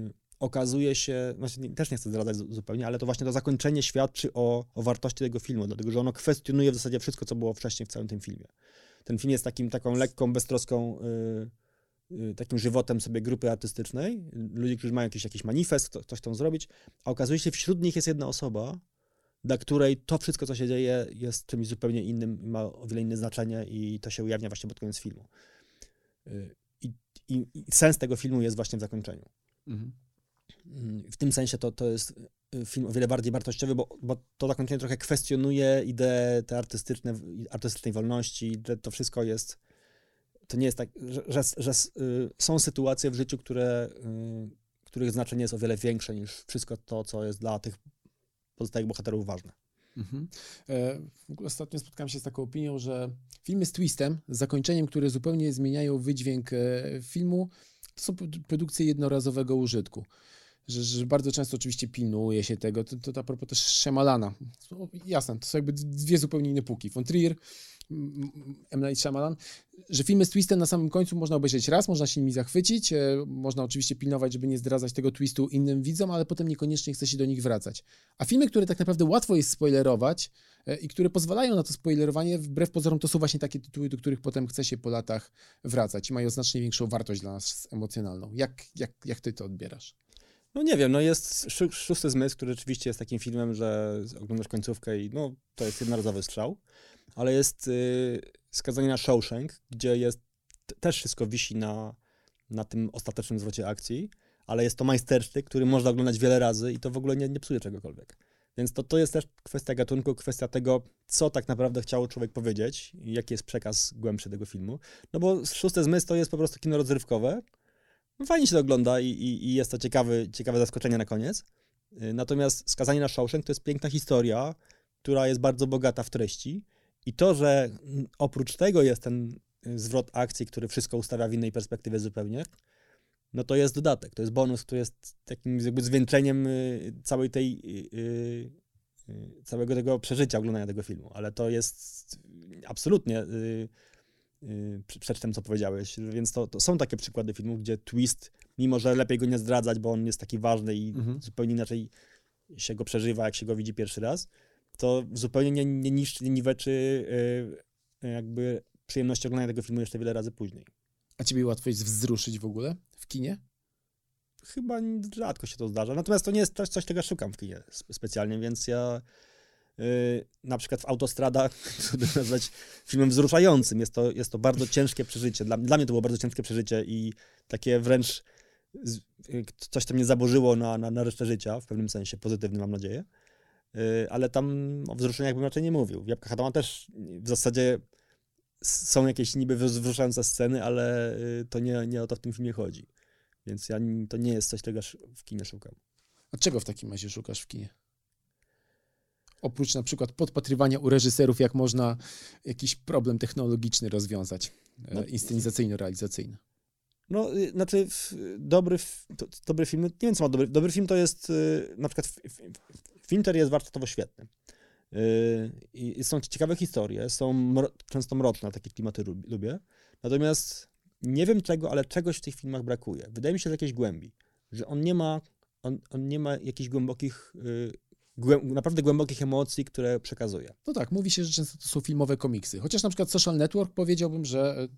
y, okazuje się, właśnie też nie chcę zdradzać zupełnie, ale to właśnie to zakończenie świadczy o, o wartości tego filmu, dlatego że ono kwestionuje w zasadzie wszystko, co było wcześniej w całym tym filmie. Ten film jest takim, taką lekką, beztroską y, y, takim żywotem sobie grupy artystycznej, ludzi, którzy mają jakiś, jakiś manifest, coś chcą zrobić, a okazuje się, wśród nich jest jedna osoba, dla której to wszystko, co się dzieje, jest czymś zupełnie innym i ma o wiele inne znaczenie i to się ujawnia właśnie pod koniec filmu. Y, I, i, i sens tego filmu jest właśnie w zakończeniu. Mhm. W tym sensie to, to jest y, film o wiele bardziej wartościowy, bo, bo to zakończenie trochę kwestionuje ideę te artystyczne, artystycznej wolności, że to wszystko jest, to nie jest tak, że, że, że y, są sytuacje w życiu, które, których znaczenie jest o wiele większe niż wszystko to, co jest dla tych pozostałych bohaterów ważne. Mhm. E, ostatnio spotkałem się z taką opinią, że filmy z twistem, z zakończeniem, które zupełnie zmieniają wydźwięk e, filmu, to są produkcje jednorazowego użytku. Że, że, bardzo często oczywiście pilnuje się tego. To, to, a propos też Shemalana. Jasne, to są jakby dwie zupełnie inne półki. Von Trier M. Night Shyamalan, że filmy z twistem na samym końcu można obejrzeć raz, można się nimi zachwycić, e, można oczywiście pilnować, żeby nie zdradzać tego twistu innym widzom, ale potem niekoniecznie chce się do nich wracać. A filmy, które tak naprawdę łatwo jest spoilerować e, i które pozwalają na to spoilerowanie, wbrew pozorom to są właśnie takie tytuły, do których potem chce się po latach wracać i mają znacznie większą wartość dla nas emocjonalną. Jak, jak, jak ty to odbierasz? No nie wiem, no jest Szósty Zmysł, który rzeczywiście jest takim filmem, że oglądasz końcówkę i no to jest jednorazowy strzał ale jest y, skazanie na Shawshank, gdzie jest też wszystko wisi na, na tym ostatecznym zwrocie akcji, ale jest to majstersztyk, który można oglądać wiele razy i to w ogóle nie, nie psuje czegokolwiek. Więc to, to jest też kwestia gatunku, kwestia tego, co tak naprawdę chciał człowiek powiedzieć jaki jest przekaz głębszy tego filmu. No bo Szóste Zmysł to jest po prostu kino rozrywkowe. No fajnie się to ogląda i, i, i jest to ciekawy, ciekawe zaskoczenie na koniec. Y, natomiast Skazanie na Shawshank to jest piękna historia, która jest bardzo bogata w treści i to, że oprócz tego jest ten y, zwrot akcji, który wszystko ustawia w innej perspektywie zupełnie, no to jest dodatek, to jest bonus, który jest takim jakby zwieńczeniem y, całej tej, y, całego tego przeżycia oglądania tego filmu, ale to jest absolutnie przed tym, co powiedziałeś, więc to, to, są takie przykłady filmów, gdzie twist, mimo że lepiej go nie zdradzać, bo on jest taki ważny i mhm. zupełnie inaczej się go przeżywa, jak się go widzi pierwszy raz, to zupełnie nie, nie niszczy, nie niweczy yy, jakby przyjemności oglądania tego filmu jeszcze wiele razy później. A ciebie łatwo jest wzruszyć w ogóle w kinie? Chyba rzadko się to zdarza. Natomiast to nie jest coś, coś czego szukam w kinie specjalnie, więc ja yy, na przykład w Autostrada, trudno nazwać filmem wzruszającym. Jest to, jest to bardzo ciężkie przeżycie. Dla, dla mnie to było bardzo ciężkie przeżycie i takie wręcz y, coś, co mnie zaburzyło na, na, na resztę życia, w pewnym sensie pozytywnym, mam nadzieję. Y, ale tam o wzruszeniach bym raczej nie mówił. W Jabłkach Adama też w zasadzie są jakieś niby wzruszające sceny, ale y, to nie, nie o to w tym filmie chodzi. Więc ja, to nie jest coś, czego w kinie szukam. A czego w takim razie szukasz w kinie? Oprócz na przykład podpatrywania u reżyserów, jak można jakiś problem technologiczny rozwiązać, e, no. inscenizacyjno-realizacyjny. No, y, znaczy, dobry, dobry film, nie wiem co ma dobry, dobry film to jest, na przykład Fincher jest warsztatowo świetny. Y, I są ciekawe historie, są często mroczne, takie klimaty lubię. Natomiast nie wiem czego, ale czegoś w tych filmach brakuje. Wydaje mi się, że jakiejś głębi. Że on nie ma, on, on nie ma jakichś głębokich, głę, naprawdę głębokich emocji, które przekazuje. No tak, mówi się, że często to są filmowe komiksy. Chociaż na przykład Social Network powiedziałbym, że e,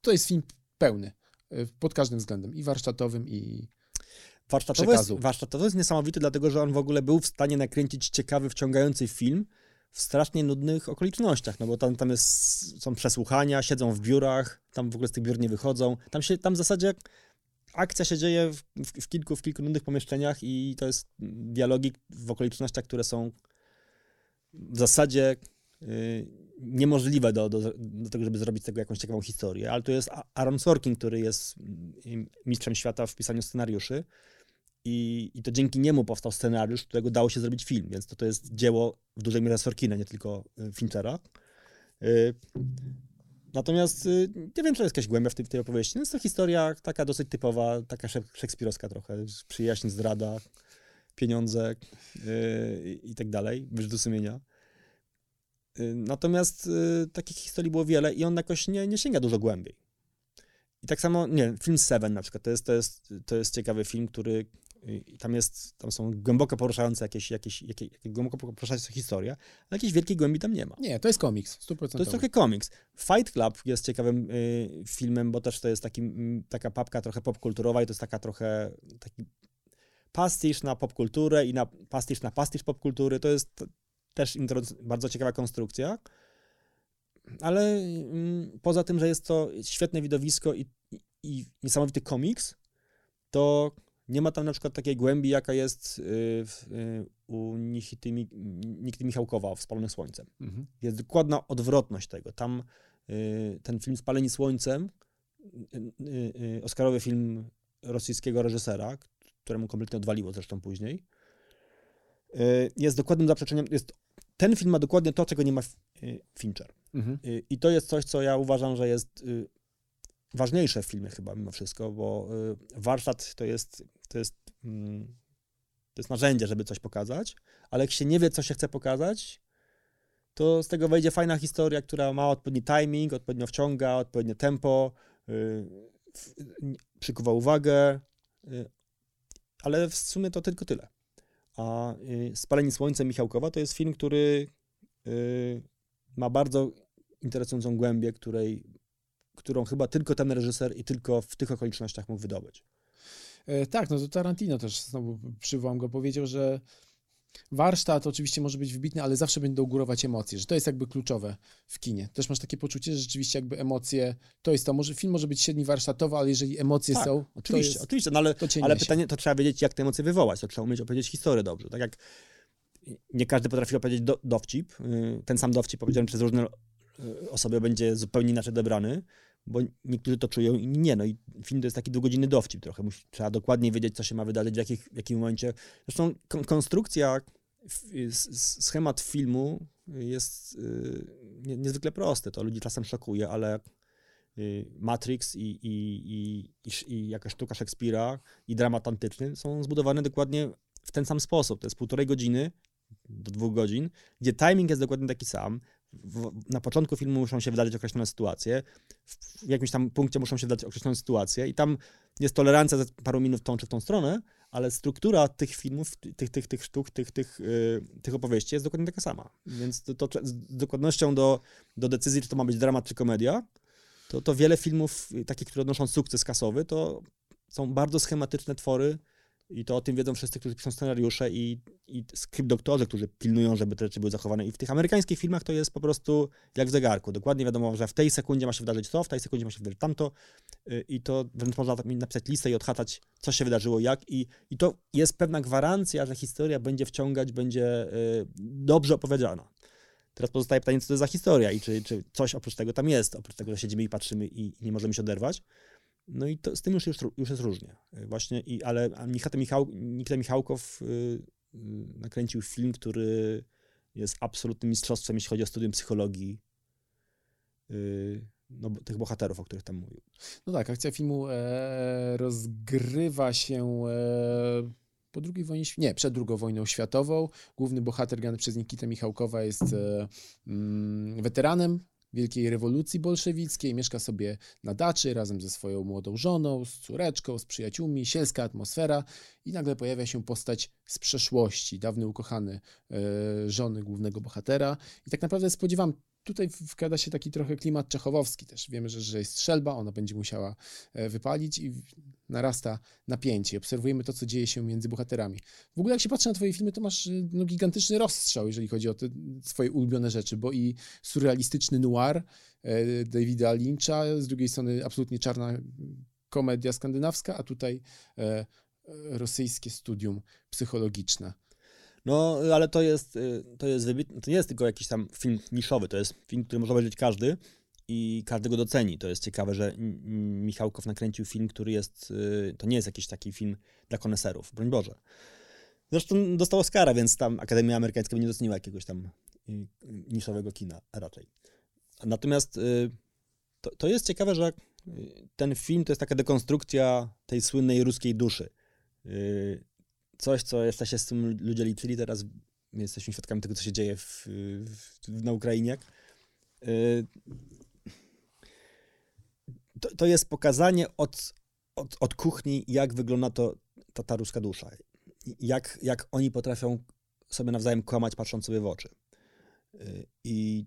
to jest film pełny. E, pod każdym względem, i warsztatowym, i warsztatowy jest, warsztatowy jest niesamowity, dlatego że on w ogóle był w stanie nakręcić ciekawy, wciągający film w strasznie nudnych okolicznościach, no bo tam, tam jest, są przesłuchania, siedzą w biurach, tam w ogóle z tych biur nie wychodzą. Tam się, tam w zasadzie akcja się dzieje w, w, w kilku, w kilku nudnych pomieszczeniach i to jest dialogi w okolicznościach, które są w zasadzie yy, niemożliwe do, do, do tego, żeby zrobić z tego jakąś ciekawą historię, ale to jest Aaron Sorkin, który jest mm, mistrzem świata w pisaniu scenariuszy i, i to dzięki niemu powstał scenariusz, którego dało się zrobić film, więc to, to jest dzieło w dużej mierze Sorkina, nie tylko y, Finchera. Y, natomiast y, nie wiem, czy jest jakaś głębia w tej, w tej opowieści. No jest to historia taka dosyć typowa, taka szekspirowska trochę, przyjaźń, zdrada, pieniądze i tak dalej, wyrzuty sumienia. Y, natomiast y, takich historii było wiele i on jakoś nie, nie sięga dużo głębiej. I tak samo, nie film Seven na przykład, to jest, to jest, to jest ciekawy film, który y, tam jest, tam są głęboko poruszające jakieś, jakieś, jakieś, jakieś głęboko poruszające historie, ale jakiejś wielkiej głębi tam nie ma. Nie, to jest komiks, 100%. To jest trochę komiks. Fight Club jest ciekawym y, filmem, bo też to jest taki, m, taka papka trochę popkulturowa i to jest taka trochę taki pastisz na popkulturę i na pastisz na pastisz popkultury. To jest też bardzo ciekawa konstrukcja. Ale mm, poza tym, że jest to świetne widowisko i, i, i niesamowity komiks, to nie ma tam na przykład takiej głębi, jaka jest y, y, u Nikity, Nikity Michałkowa w Spalonych Słońcem. Mhm. Jest dokładna odwrotność tego. Tam y, ten film Spaleni Słońcem, Oscarowy film rosyjskiego reżysera, któremu kompletnie odwaliło zresztą później, jest dokładnym zaprzeczeniem, jest, ten film ma dokładnie to, czego nie ma Fincher. Mhm. I to jest coś, co ja uważam, że jest ważniejsze w filmie chyba mimo wszystko, bo warsztat to jest, to jest, mm, to jest narzędzie, żeby coś pokazać, ale jak się nie wie, co się chce pokazać, to z tego wejdzie fajna historia, która ma odpowiedni timing, odpowiednio wciąga, odpowiednie tempo, przykuwa uwagę, ale w sumie to tylko tyle. A y, Spalenie Słońcem Michałkowa to jest film, który y, ma bardzo interesującą głębię, której, którą chyba tylko ten reżyser i tylko w tych okolicznościach mógł wydobyć. E, tak, no to Tarantino też znowu przywołam go, powiedział, że Warsztat oczywiście może być wybitny, ale zawsze będą górować emocje, że to jest jakby kluczowe w kinie. Też masz takie poczucie, że rzeczywiście jakby emocje, to jest to, może film może być średni warsztatowy, ale jeżeli emocje tak, są, oczywiście, jest, oczywiście, no ale, ale pytanie, to trzeba wiedzieć, jak te emocje wywołać, to trzeba umieć opowiedzieć historię dobrze, tak jak nie każdy potrafi opowiedzieć do, dowcip, y, ten sam dowcip powiedziany przez różne y, osoby będzie zupełnie inaczej odebrany, bo niektórzy to czują, inni nie. No i film to jest taki dwugodzinny dowcip trochę. Musi, trzeba dokładnie wiedzieć, co się ma wydarzyć, w, jakich, w jakim momencie. Zresztą kon konstrukcja, schemat filmu jest y, niezwykle prosty. To ludzi czasem szokuje, ale y, Matrix i, i, i, i, i jakaś sztuka Szekspira i dramat antyczny są zbudowane dokładnie w ten sam sposób. To jest półtorej godziny do dwóch godzin, gdzie timing jest dokładnie taki sam, w, na początku filmu muszą się wydarzyć określone sytuacje, w, jakimś tam punkcie muszą się wydarzyć określone sytuacje i tam jest tolerancja za paru minut w tą czy w tą stronę, ale struktura tych filmów, tych, tych, tych sztuk, tych, tych, yy, tych opowieści jest dokładnie taka sama. Więc to, to, z dokładnością do, do decyzji, czy to ma być dramat, czy komedia, to, to wiele filmów takich, które odnoszą sukces kasowy, to są bardzo schematyczne twory, i to o tym wiedzą wszyscy, którzy piszą scenariusze i, i skrypt doktorzy, którzy pilnują, żeby te rzeczy były zachowane. I w tych amerykańskich filmach to jest po prostu jak w zegarku. Dokładnie wiadomo, że w tej sekundzie ma się wydarzyć to, w tej sekundzie ma się wydarzyć tamto. Y, I to wręcz można napisać listę i odhaczać, co się wydarzyło, jak. I, i to jest pewna gwarancja, że historia będzie wciągać, będzie y, dobrze opowiedziana. Teraz pozostaje pytanie, co to jest za historia i czy, czy coś oprócz tego tam jest, oprócz tego, że siedzimy i patrzymy i nie możemy się oderwać. No i to, z tym już, już, już jest różnie. Y, właśnie, i, ale Nikita, Michał, Nikita Michałkow y, y, nakręcił film, który jest absolutnym mistrzostwem, jeśli chodzi o studium psychologii yy, no, tych bohaterów, o których tam mówił. No tak, akcja filmu e, rozgrywa się e, po II wojnie, nie, przed II wojną światową. Główny bohater grany przez Nikitę Michałkowa jest e, mm, weteranem wielkiej rewolucji bolszewickiej, mieszka sobie na daczy razem ze swoją młodą żoną, z córeczką, z przyjaciółmi, sielska atmosfera i nagle pojawia się postać z przeszłości, dawny ukochany e, żony głównego bohatera i tak naprawdę spodziewam tutaj wkrada się taki trochę klimat czechowowski też. Wiemy, że, że jest strzelba, ona będzie musiała e, wypalić i narasta napięcie. Obserwujemy to, co dzieje się między bohaterami. W ogóle jak się patrzy na twoje filmy, to masz e, no, gigantyczny rozstrzał, jeżeli chodzi o te swoje ulubione rzeczy, bo i surrealistyczny noir e, Davida Lyncha, z drugiej strony absolutnie czarna komedia skandynawska, a tutaj rosyjskie studium psychologiczne. No, ale to jest, y, to jest wybitne, to nie jest tylko jakiś tam film niszowy, to jest film, który może obejrzeć każdy i każdy go doceni. To jest ciekawe, że Michałkow nakręcił film, który jest, y, to nie jest jakiś taki film dla koneserów, broń Boże. Zresztą dostał Oscara, więc tam Akademia Amerykańska nie doceniła jakiegoś tam y, niszowego kina raczej. Natomiast to, to jest ciekawe, że ten film to jest taka dekonstrukcja tej słynnej ruskiej duszy coś, co jeszcze się z tym ludzie liczyli, teraz jesteśmy świadkami tego, co się dzieje w, w, na Ukrainie. To, to jest pokazanie od, od, od kuchni, jak wygląda to, ta, ta ruska dusza. Jak, jak oni potrafią sobie nawzajem kłamać, patrząc sobie w oczy. Y, I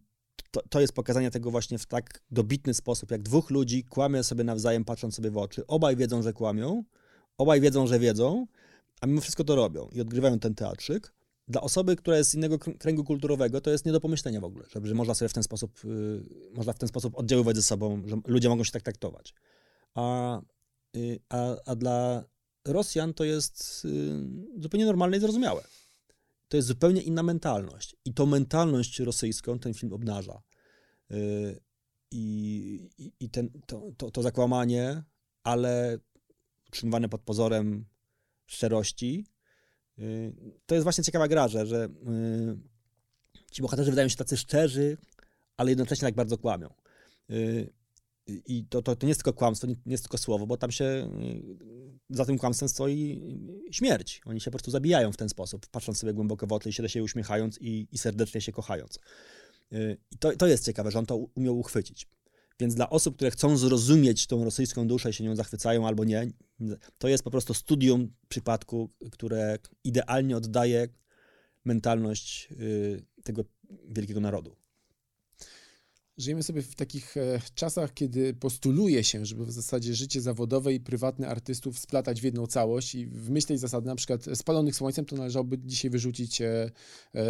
to, to jest pokazanie tego właśnie w tak dobitny sposób, jak dwóch ludzi kłamie sobie nawzajem, patrząc sobie w oczy. Obaj wiedzą, że kłamią, obaj wiedzą, że wiedzą, a mimo wszystko to robią i odgrywają ten teatrzyk. Dla osoby, która jest z innego kręgu kulturowego, to jest nie do pomyślenia w ogóle, że, że można sobie w ten sposób, yy, można w ten sposób oddziaływać ze sobą, że ludzie mogą się tak traktować. A, yy, a, a dla Rosjan to jest yy, zupełnie normalne i zrozumiałe. To jest zupełnie inna mentalność. I tą mentalność rosyjską ten film obnaża. Y, I, i ten, to, to, to zakłamanie, ale utrzymywane pod pozorem szczerości. Y, to jest właśnie ciekawa gra, że, że y, ci bohaterzy wydają się tacy szczerzy, ale jednocześnie tak bardzo kłamią. Y, I to, to, to nie jest tylko kłamstwo, nie, jest tylko słowo, bo tam się za tym kłamstwem stoi śmierć. Oni się po prostu zabijają w ten sposób, patrząc sobie głęboko w oczy i się do siebie uśmiechając i, i serdecznie się kochając. I to, to jest ciekawe, że on to umiał uchwycić. Więc dla osób, które chcą zrozumieć tą rosyjską duszę i się nią zachwycają albo nie, to jest po prostu studium przypadku, które idealnie oddaje mentalność y, tego wielkiego narodu. Żyjemy sobie w takich e, czasach, kiedy postuluje się, żeby w zasadzie życie zawodowe i prywatne artystów splatać w jedną całość i w myśl tej zasady na przykład spalonych słońcem to należałoby dzisiaj wyrzucić, e, e,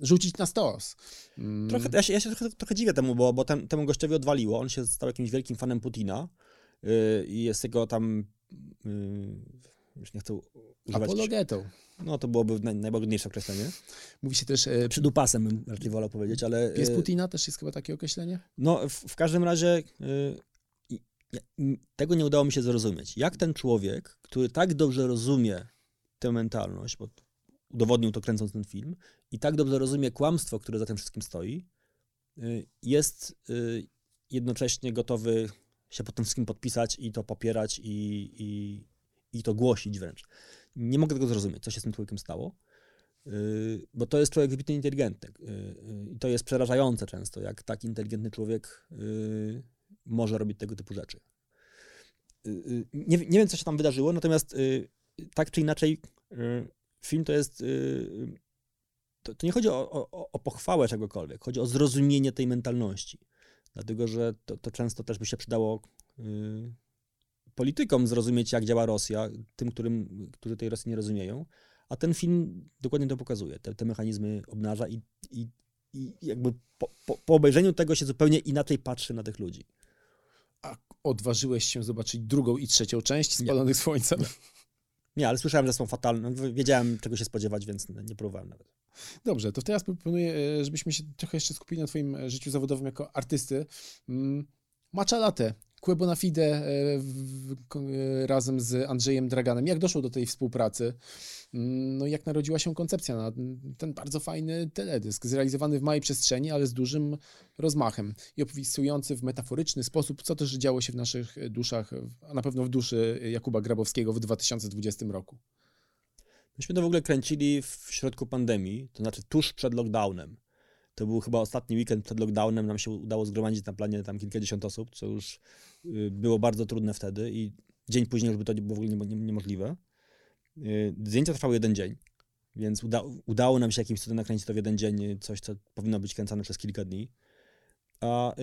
rzucić na stos. Mm. Trochę, ja się, ja się trochę, trochę dziwię temu, bo, bo tem, temu gościowi odwaliło. On się stał jakimś wielkim fanem Putina yy, i jest jego tam, już nie chcę używać... Apologetą. No to byłoby naj, najładniejsze określenie. Mówi się też... E, Przydupasem bym raczej wolał powiedzieć, ale... Pies e, Putina też jest chyba takie określenie? No w, w każdym razie e, tego nie udało mi się zrozumieć. Jak ten człowiek, który tak dobrze rozumie tę mentalność, bo udowodnił to kręcąc ten film, i tak dobrze rozumie kłamstwo, które za tym wszystkim stoi, jest jednocześnie gotowy się pod tym wszystkim podpisać i to popierać i, i, i to głosić wręcz nie mogę tego zrozumieć, co się z tym człowiekiem stało, yy, bo to jest człowiek wybitnie inteligentny. Yy, I to jest przerażające często, jak tak inteligentny człowiek yy, może robić tego typu rzeczy. Nie, nie wiem, co się tam wydarzyło, natomiast tak czy inaczej, film to jest. To, to nie chodzi o, o, o, pochwałę czegokolwiek, chodzi o zrozumienie tej mentalności. Dlatego, że to, to często też by się przydało politykom zrozumieć, jak działa Rosja, tym, którym, którzy tej Rosji nie rozumieją. A ten film dokładnie to pokazuje. Te, te mechanizmy obnaża i, i, i jakby po, po, po, obejrzeniu tego się zupełnie inaczej patrzy na tych ludzi. A odważyłeś się zobaczyć drugą i trzecią część Spalonych. Słońcem? Nie. nie, ale słyszałem, że są fatalne. Wiedziałem, czego się spodziewać, więc nie próbowałem nawet. Dobrze, to teraz proponuję, e, żebyśmy się trochę jeszcze skupili na twoim życiu zawodowym jako artysty. Mm, Matcha latte Quebo Fide w, razem z Andrzejem Draganem. Jak doszło do tej współpracy? Mm, no jak narodziła się koncepcja na ten bardzo fajny teledysk, zrealizowany w małej przestrzeni, ale z dużym rozmachem i opisujący w metaforyczny sposób, co też działo się w naszych duszach, a na pewno w duszy Jakuba Grabowskiego w 2020 roku. Myśmy to w ogóle kręcili w środku pandemii, to znaczy tuż przed lockdownem. To był chyba ostatni weekend przed lockdownem, nam się udało zgromadzić na planie tam kilkadziesiąt osób, co już y, było bardzo trudne wtedy i dzień później już by to było w ogóle niemożliwe. Y, zdjęcia trwały jeden dzień, więc uda udało nam się jakimś cudem nakręcić to w jeden dzień, coś, co powinno być kręcone przez kilka dni. A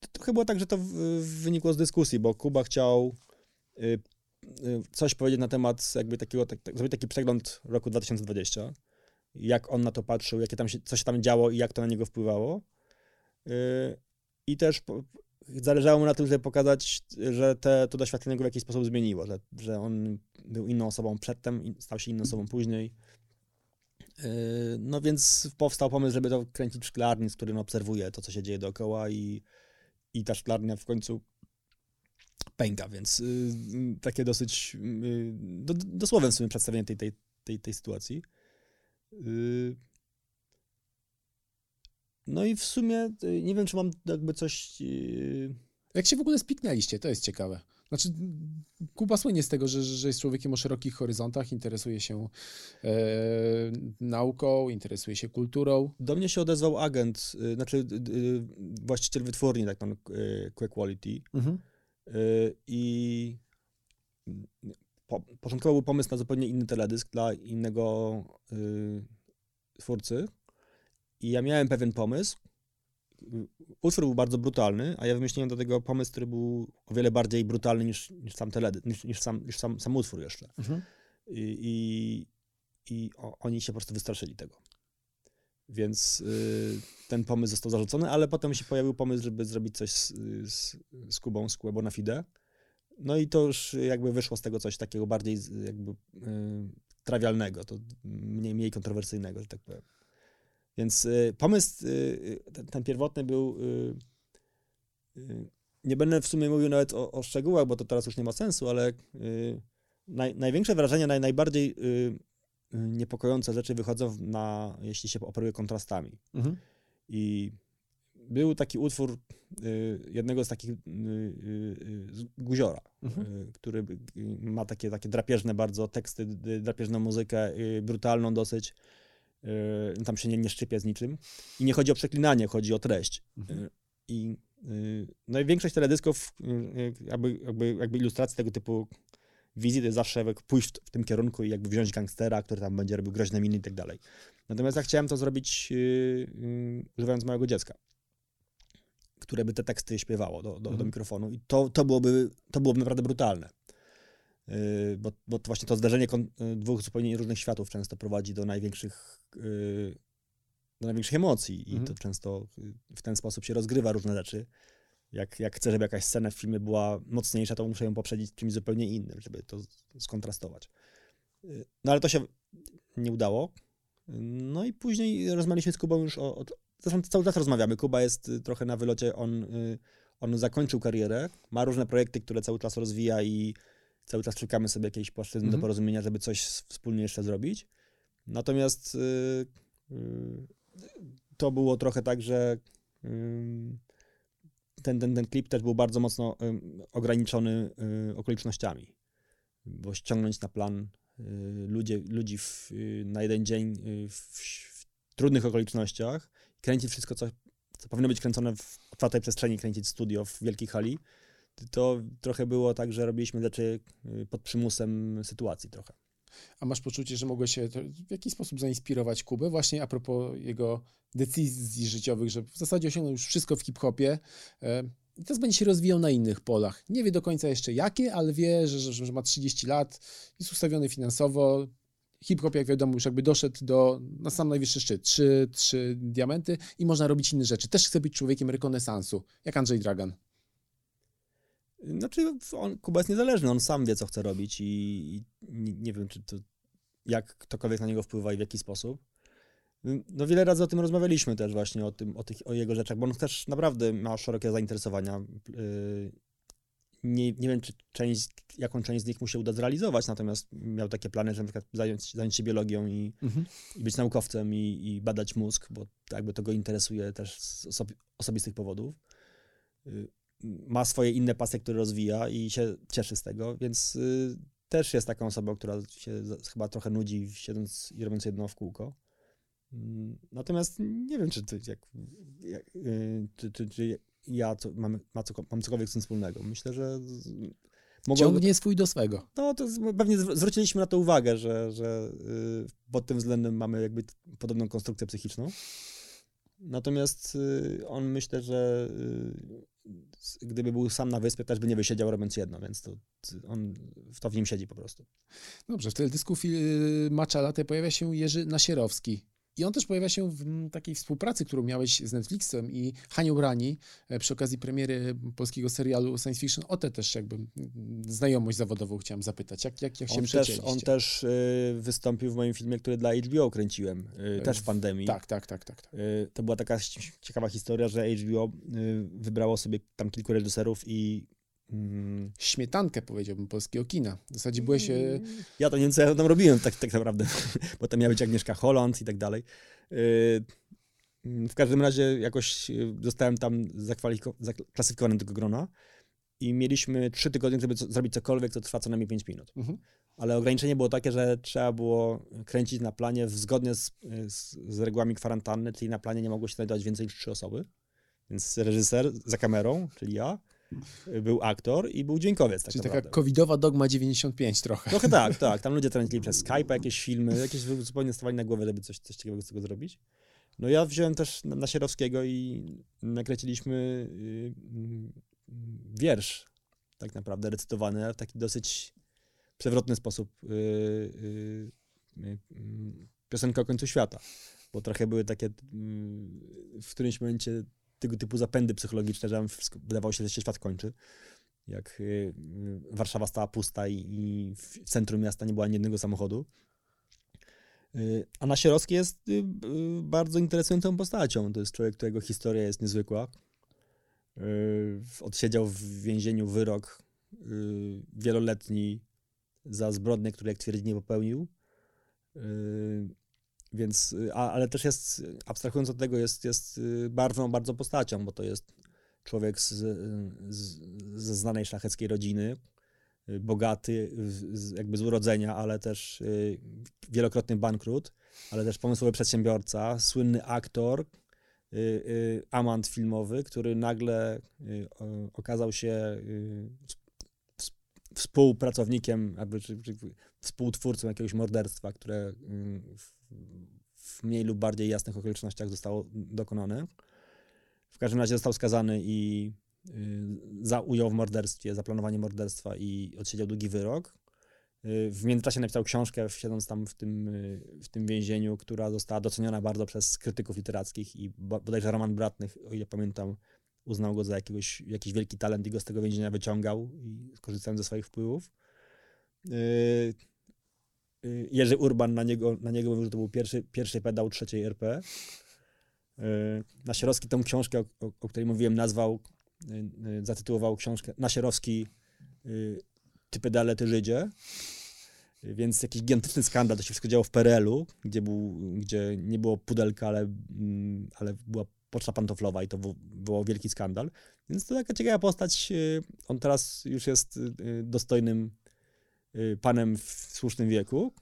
to trochę było tak, że to wynikło z dyskusji, bo Kuba chciał coś powiedzieć na temat jakby takiego, tak, tak, zrobić taki przegląd roku 2020, jak on na to patrzył, jakie tam się, co się tam działo i jak to na niego wpływało. Yy, I też po, zależało mu na tym, żeby pokazać, że te, to doświadczenie go w jakiś sposób zmieniło, że, że on był inną osobą przedtem, stał się inną osobą później. Yy, no więc powstał pomysł, żeby to kręcić w szklarni, z którym obserwuje to, co się dzieje dookoła i, i ta szklarnia w końcu pęka, więc yy, takie dosyć yy, do, dosłowne w sumie przedstawienie tej, tej, tej, tej sytuacji. Yy, no i w sumie y, nie wiem, czy mam jakby coś. Yy... Jak się w ogóle spiknęliście? To jest ciekawe. Znaczy, Kuba słynie z tego, że, że jest człowiekiem o szerokich horyzontach, interesuje się e, nauką, interesuje się kulturą. Do mnie się odezwał agent, y, znaczy y, właściciel wytwórni, tak pan Quick Quality. Mhm. I po, początkowo był pomysł na zupełnie inny teledysk dla innego twórcy, i ja miałem pewien pomysł. Utwór był bardzo brutalny, a ja wymyśliłem do tego pomysł, który był o wiele bardziej brutalny niż, niż sam teledysk, niż, niż, sam, niż sam, sam utwór jeszcze. Mhm. I, i, i o, oni się po prostu wystraszyli tego. Więc y, ten pomysł został zarzucony, ale potem się pojawił pomysł, żeby zrobić coś z, z, z Kubą, z na Fide. No i to już jakby wyszło z tego coś takiego bardziej jakby y, trawialnego, to mniej, mniej kontrowersyjnego, że tak powiem. Więc y, pomysł ten, ten, pierwotny był. Nie będę w sumie mówił nawet o, o, szczegółach, bo to teraz już nie ma sensu, ale naj, największe wrażenia, naj, najbardziej niepokojące rzeczy wychodzą na, jeśli się operuje kontrastami. Mhm. I był taki utwór jednego z takich z guziora, mhm. który ma takie, takie drapieżne bardzo teksty, drapieżną muzykę, brutalną dosyć. Tam się nie, nie szczypie z niczym. I nie chodzi o przeklinanie, chodzi o treść. Mhm. I no i większość teledysków, jakby, jakby, jakby ilustracji tego typu wizji, to jest zawsze pójść w, tym kierunku i jakby wziąć gangstera, który tam będzie robił groźne miny i tak dalej. Natomiast ja chciałem to zrobić używając małego dziecka, które by te teksty śpiewało do, do, mhm. do mikrofonu i to, to, byłoby, to byłoby naprawdę brutalne. Y, bo, bo to właśnie to zdarzenie y, dwóch zupełnie różnych światów często prowadzi do największych, y, do największych emocji i mhm. to często w ten sposób się rozgrywa różne rzeczy. Jak, jak chcę, żeby jakaś scena w filmie była mocniejsza, to muszę ją poprzedzić czymś zupełnie innym, żeby to skontrastować. No ale to się nie udało. No i później rozmawialiśmy z Kubą już o, o zresztą cały czas rozmawiamy. Kuba jest trochę na wylocie, on, on zakończył karierę, ma różne projekty, które cały czas rozwija i cały czas szukamy sobie jakiejś płaszczyzny do mhm. porozumienia, żeby coś wspólnie jeszcze zrobić. Natomiast yy, yy, to było trochę tak, że yy, ten, ten, ten klip też był bardzo mocno ograniczony y, okolicznościami, bo ściągnąć na plan y, ludzie, ludzi w, y, na jeden dzień w, w, trudnych okolicznościach, kręcić wszystko, co, co powinno być kręcone w otwartej przestrzeni, kręcić studio w wielkiej hali, to trochę było tak, że robiliśmy rzeczy pod przymusem sytuacji trochę. A masz poczucie, że mogłeś się w jakiś sposób zainspirować Kubę właśnie a propos jego decyzji życiowych, że w zasadzie osiągnął już wszystko w hip-hopie e, i teraz będzie się rozwijał na innych polach. Nie wie do końca jeszcze jakie, ale wie, że, że, że ma 30 lat, jest ustawiony finansowo, hip-hop, jak wiadomo, już jakby doszedł do, na sam najwyższy szczyt, trzy, trzy diamenty i można robić inne rzeczy. Też chce być człowiekiem rekonesansu, jak Andrzej Dragan. Znaczy, on, Kuba jest niezależny, on sam wie, co chce robić i, i nie, wiem, czy to, jak ktokolwiek na niego wpływa i w jaki sposób. No wiele razy o tym rozmawialiśmy też właśnie, o, tym, o, tych, o jego rzeczach, bo on też naprawdę ma szerokie zainteresowania. Y, nie, nie wiem, czy część, jaką część z nich mu się uda zrealizować, natomiast miał takie plany, że na przykład zająć, zająć się biologią i, mhm. i być naukowcem i, i, badać mózg, bo jakby to go interesuje też z osobi osobistych powodów. Y, ma swoje inne pasje, które rozwija i się cieszy z tego, więc y, też jest taką osobą, która się chyba trochę nudzi siedząc i robiąc jedno w kółko. Mm, natomiast nie wiem, czy, to, jak, jak, y, czy, czy, czy ja co, mam, ma co, mam cokolwiek z tym wspólnego. Myślę, że. Ciągnie swój do swego. No, to pewnie zwróciliśmy na to uwagę, że, że yy, pod tym względem mamy jakby podobną konstrukcję psychiczną. Natomiast yy, on myślę, że yy, gdyby był sam na wyspie, też by nie wysiedział robiąc jedno, więc to, on to w nim siedzi po prostu. Dobrze, w teledysku y, Macza Latę pojawia się Jerzy Nasierowski. I on też pojawia się w takiej współpracy, którą miałeś z Netflixem i Hanią Brani e, przy okazji premiery polskiego serialu science fiction. O tę też jakby znajomość zawodową chciałem zapytać. Jak, jak, jak się on też, on też y, wystąpił w moim filmie, który dla HBO kręciłem, y, też w pandemii. Tak, tak, tak. tak, tak. To była taka ciekawa historia, że HBO wybrało sobie tam kilku reżyserów i mm, śmietankę, powiedziałbym, polskiego kina. W zasadzie byłeś... Mm. Ja to nie wiem, co ja tam robiłem tak, tak naprawdę, bo tam miała być Agnieszka Holland i tak dalej. Y, w każdym razie jakoś y, zostałem tam zaklasyfikowany do tego grona i mieliśmy trzy tygodnie, żeby zrobić cokolwiek, co trwa co najmniej 5 minut. Mhm. Ale ograniczenie było takie, że trzeba było kręcić na planie zgodnie z, z, z regułami kwarantanny, czyli na planie nie mogło się znajdować więcej niż trzy osoby. Więc reżyser za kamerą, czyli ja, był aktor i był dźwiękowiec. Tak Czyli naprawdę. taka covidowa dogma 95 trochę. Trochę tak, tak. Tam ludzie tracili przez Skype jakieś filmy, jakieś zupełnie stawali na głowę, żeby coś, coś ciekawego z tego zrobić. No ja wziąłem też na Sierowskiego i nakręciliśmy y, y, wiersz, tak naprawdę, recytowany w taki dosyć przewrotny sposób. Y, piosenka o końcu świata. Bo trochę były takie w którymś momencie tego typu zapędy psychologiczne, że wydawało się, że się świat kończy. Jak y, Warszawa stała pusta i, w centrum miasta nie było ani jednego samochodu. Y, a Nasierowski jest y, bardzo interesującą postacią. To jest człowiek, którego historia jest niezwykła. Odsiedział w więzieniu wyrok wieloletni za zbrodnie, które jak twierdzi nie popełnił. Więc, y, a, ale też jest, abstrahując od tego, jest, jest y, barwną bardzo postacią, bo to jest człowiek z, z, ze znanej szlacheckiej rodziny, y, bogaty z, jakby z urodzenia, ale też wielokrotny bankrut, ale też pomysłowy przedsiębiorca, słynny aktor, amant filmowy, który nagle okazał się współpracownikiem, czy współtwórcą jakiegoś morderstwa, które w mniej lub bardziej jasnych okolicznościach zostało dokonane. W każdym razie został skazany i y, za udział w morderstwie, zaplanowanie morderstwa i odsiedział długi wyrok. Y, w międzyczasie napisał książkę, siedząc tam w tym, y, w tym więzieniu, która została doceniona bardzo przez krytyków literackich i bodajże Roman Bratnych, o ile pamiętam, uznał go za jakiegoś, jakiś wielki talent i go z tego więzienia wyciągał i skorzystając ze swoich wpływów. Y, Jerzy Urban na niego, na niego mówił, że to był pierwszy, pierwszy pedał trzeciej RP. Y, Nasierowski tą książkę, o, o, której mówiłem, nazwał, y, zatytułował książkę Nasierowski Ty pedale, ty Żydzie. Więc jakiś gigantyczny skandal, to się wszystko działo w PRL-u, gdzie, był, gdzie nie było pudelka, ale, mm, ale była poczta pantoflowa i to było wielki skandal. Więc to taka ciekawa postać. On teraz już jest dostojnym panem w słusznym wieku,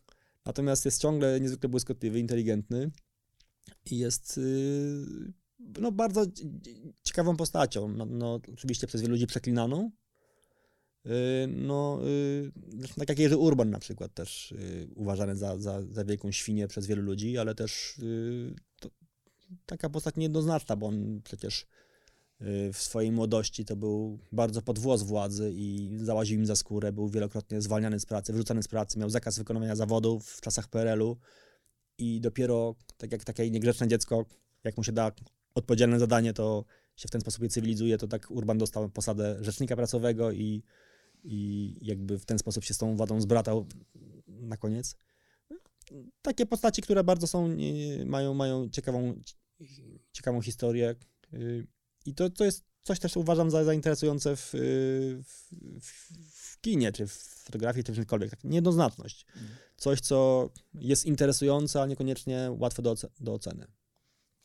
natomiast jest ciągle niezwykle błyskotliwy, inteligentny i jest y, no, bardzo ciekawą postacią. No, no, oczywiście przez wielu ludzi przeklinaną. Y, no, tak jak Jerzy Urban na przykład też uważany za, za, za wielką świnię przez wielu ludzi, ale też taka postać niejednoznaczna, bo on przecież Y, w swojej młodości to był bardzo podwłos władzy i załaził im za skórę, był wielokrotnie zwalniany z pracy, wyrzucany z pracy, miał zakaz wykonywania zawodów w czasach PRL-u i dopiero, tak jak takie niegrzeczne dziecko, jak mu się da odpowiedzialne zadanie, to się w ten sposób je cywilizuje, to tak Urban dostał posadę rzecznika pracowego i, i jakby w ten sposób się z tą wadą zbratał na koniec. takie postaci, które bardzo są, mają, mają ciekawą, ciekawą historię. Y, I to, to jest coś też uważam za zainteresujące w, w, w kinie, czy w fotografii, czy w czymkolwiek. Tak, niejednoznaczność. Mm. Coś, co jest interesujące, a niekoniecznie łatwe do, do oceny.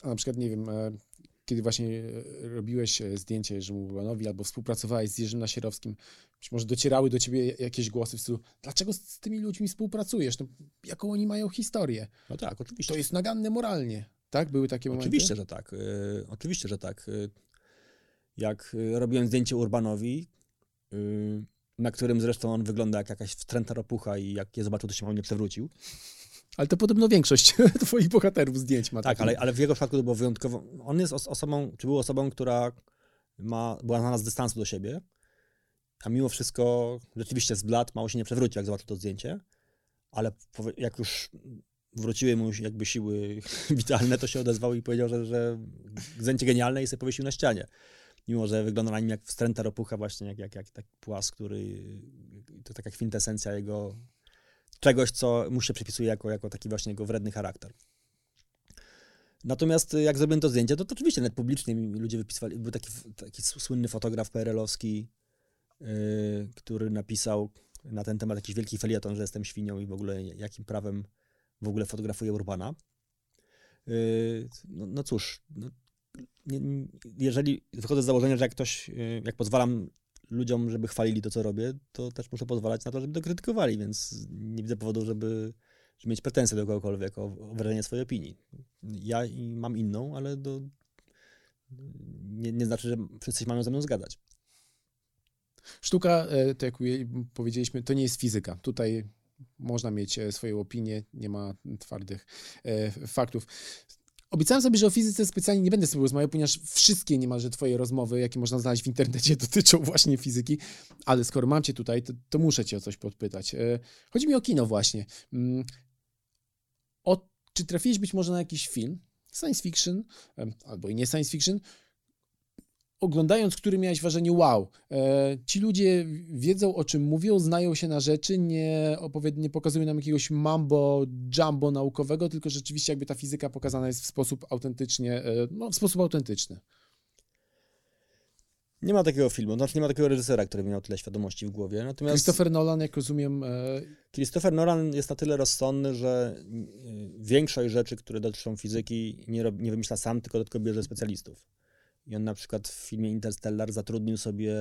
A na przykład, nie wiem, e, kiedy właśnie e, robiłeś e, zdjęcie Jerzemu Urbanowi albo współpracowałeś z Jerzym Nasierowskim, być może docierały do ciebie jakieś głosy w stylu, dlaczego z tymi ludźmi współpracujesz? No, jaką oni mają historię? No tak, oczywiście. To jest naganne moralnie. Tak? Były takie momenty? Oczywiście, że tak. Oczywiście, że tak. Jak robiłem zdjęcie Urbanowi, yy, na którym zresztą on wygląda jak jakaś wstręta ropucha i jak je zobaczył, to się mnie przewrócił. Ale to podobno większość twoich bohaterów zdjęć ma. Tak, ale, ale w jego przypadku to było wyjątkowo. On jest osobą, czy był osobą, która ma, była znana z dystansu do siebie, a mimo wszystko rzeczywiście z blat mało się nie przewrócił, jak zobaczył to zdjęcie, ale jak już wróciły mu jakby siły witalne, to się odezwał i powiedział, że, że zdjęcie genialne i sobie powiesił na ścianie. Mimo, że wygląda na nim jak wstręta ropucha właśnie, jak, jak, jak tak płas, który to taka kwintesencja jego czegoś, co mu się przypisuje jako, jako taki właśnie jego wredny charakter. Natomiast jak zrobiłem to zdjęcie, to, to oczywiście nawet publicznie ludzie wypisywali. Był taki, taki słynny fotograf PRL-owski, yy, który napisał na ten temat jakiś wielki felieton, że jestem świnią i w ogóle jakim prawem w ogóle fotografuję Urbana. Yy, no, no, cóż, no, jeżeli wychodzę z założenia, że jak ktoś, yy, jak pozwalam ludziom, żeby chwalili to, co robię, to też muszę pozwalać na to, żeby to krytykowali, więc nie widzę powodu, żeby, żeby mieć pretensje do kogokolwiek o, o wyrażenie swojej opinii. Ja mam inną, ale do, nie, nie znaczy, że wszyscy mają ze mną zgadać. Sztuka, e, tak jak powiedzieliśmy, to nie jest fizyka. Tutaj można mieć e, swoją opinię, nie ma twardych e, faktów. Obiecałem sobie, że o fizyce specjalnie nie będę sobie rozmawiał, ponieważ wszystkie niemalże twoje rozmowy, jakie można znaleźć w internecie, dotyczą właśnie fizyki, ale skoro mam cię tutaj, to, to muszę cię o coś podpytać. E, chodzi mi o kino właśnie. Mm, o, czy trafiłeś być może na jakiś film, science fiction, albo i nie science fiction, oglądając który miałeś wrażenie wow, e, ci ludzie wiedzą o czym mówią, znają się na rzeczy, nie, nie pokazują nam jakiegoś mambo jumbo naukowego, tylko rzeczywiście jakby ta fizyka pokazana jest w sposób autentycznie, e, no w sposób autentyczny. Nie ma takiego filmu, znaczy nie ma takiego reżysera, który miał tyle świadomości w głowie. Natomiast Christopher Nolan, jak rozumiem. E... Christopher Nolan jest na tyle rozsądny, że e, większość rzeczy, które dotyczą fizyki, nie, rob, nie wymyśla sam, tylko, tylko bierze specjalistów. I on na przykład w filmie Interstellar zatrudnił sobie,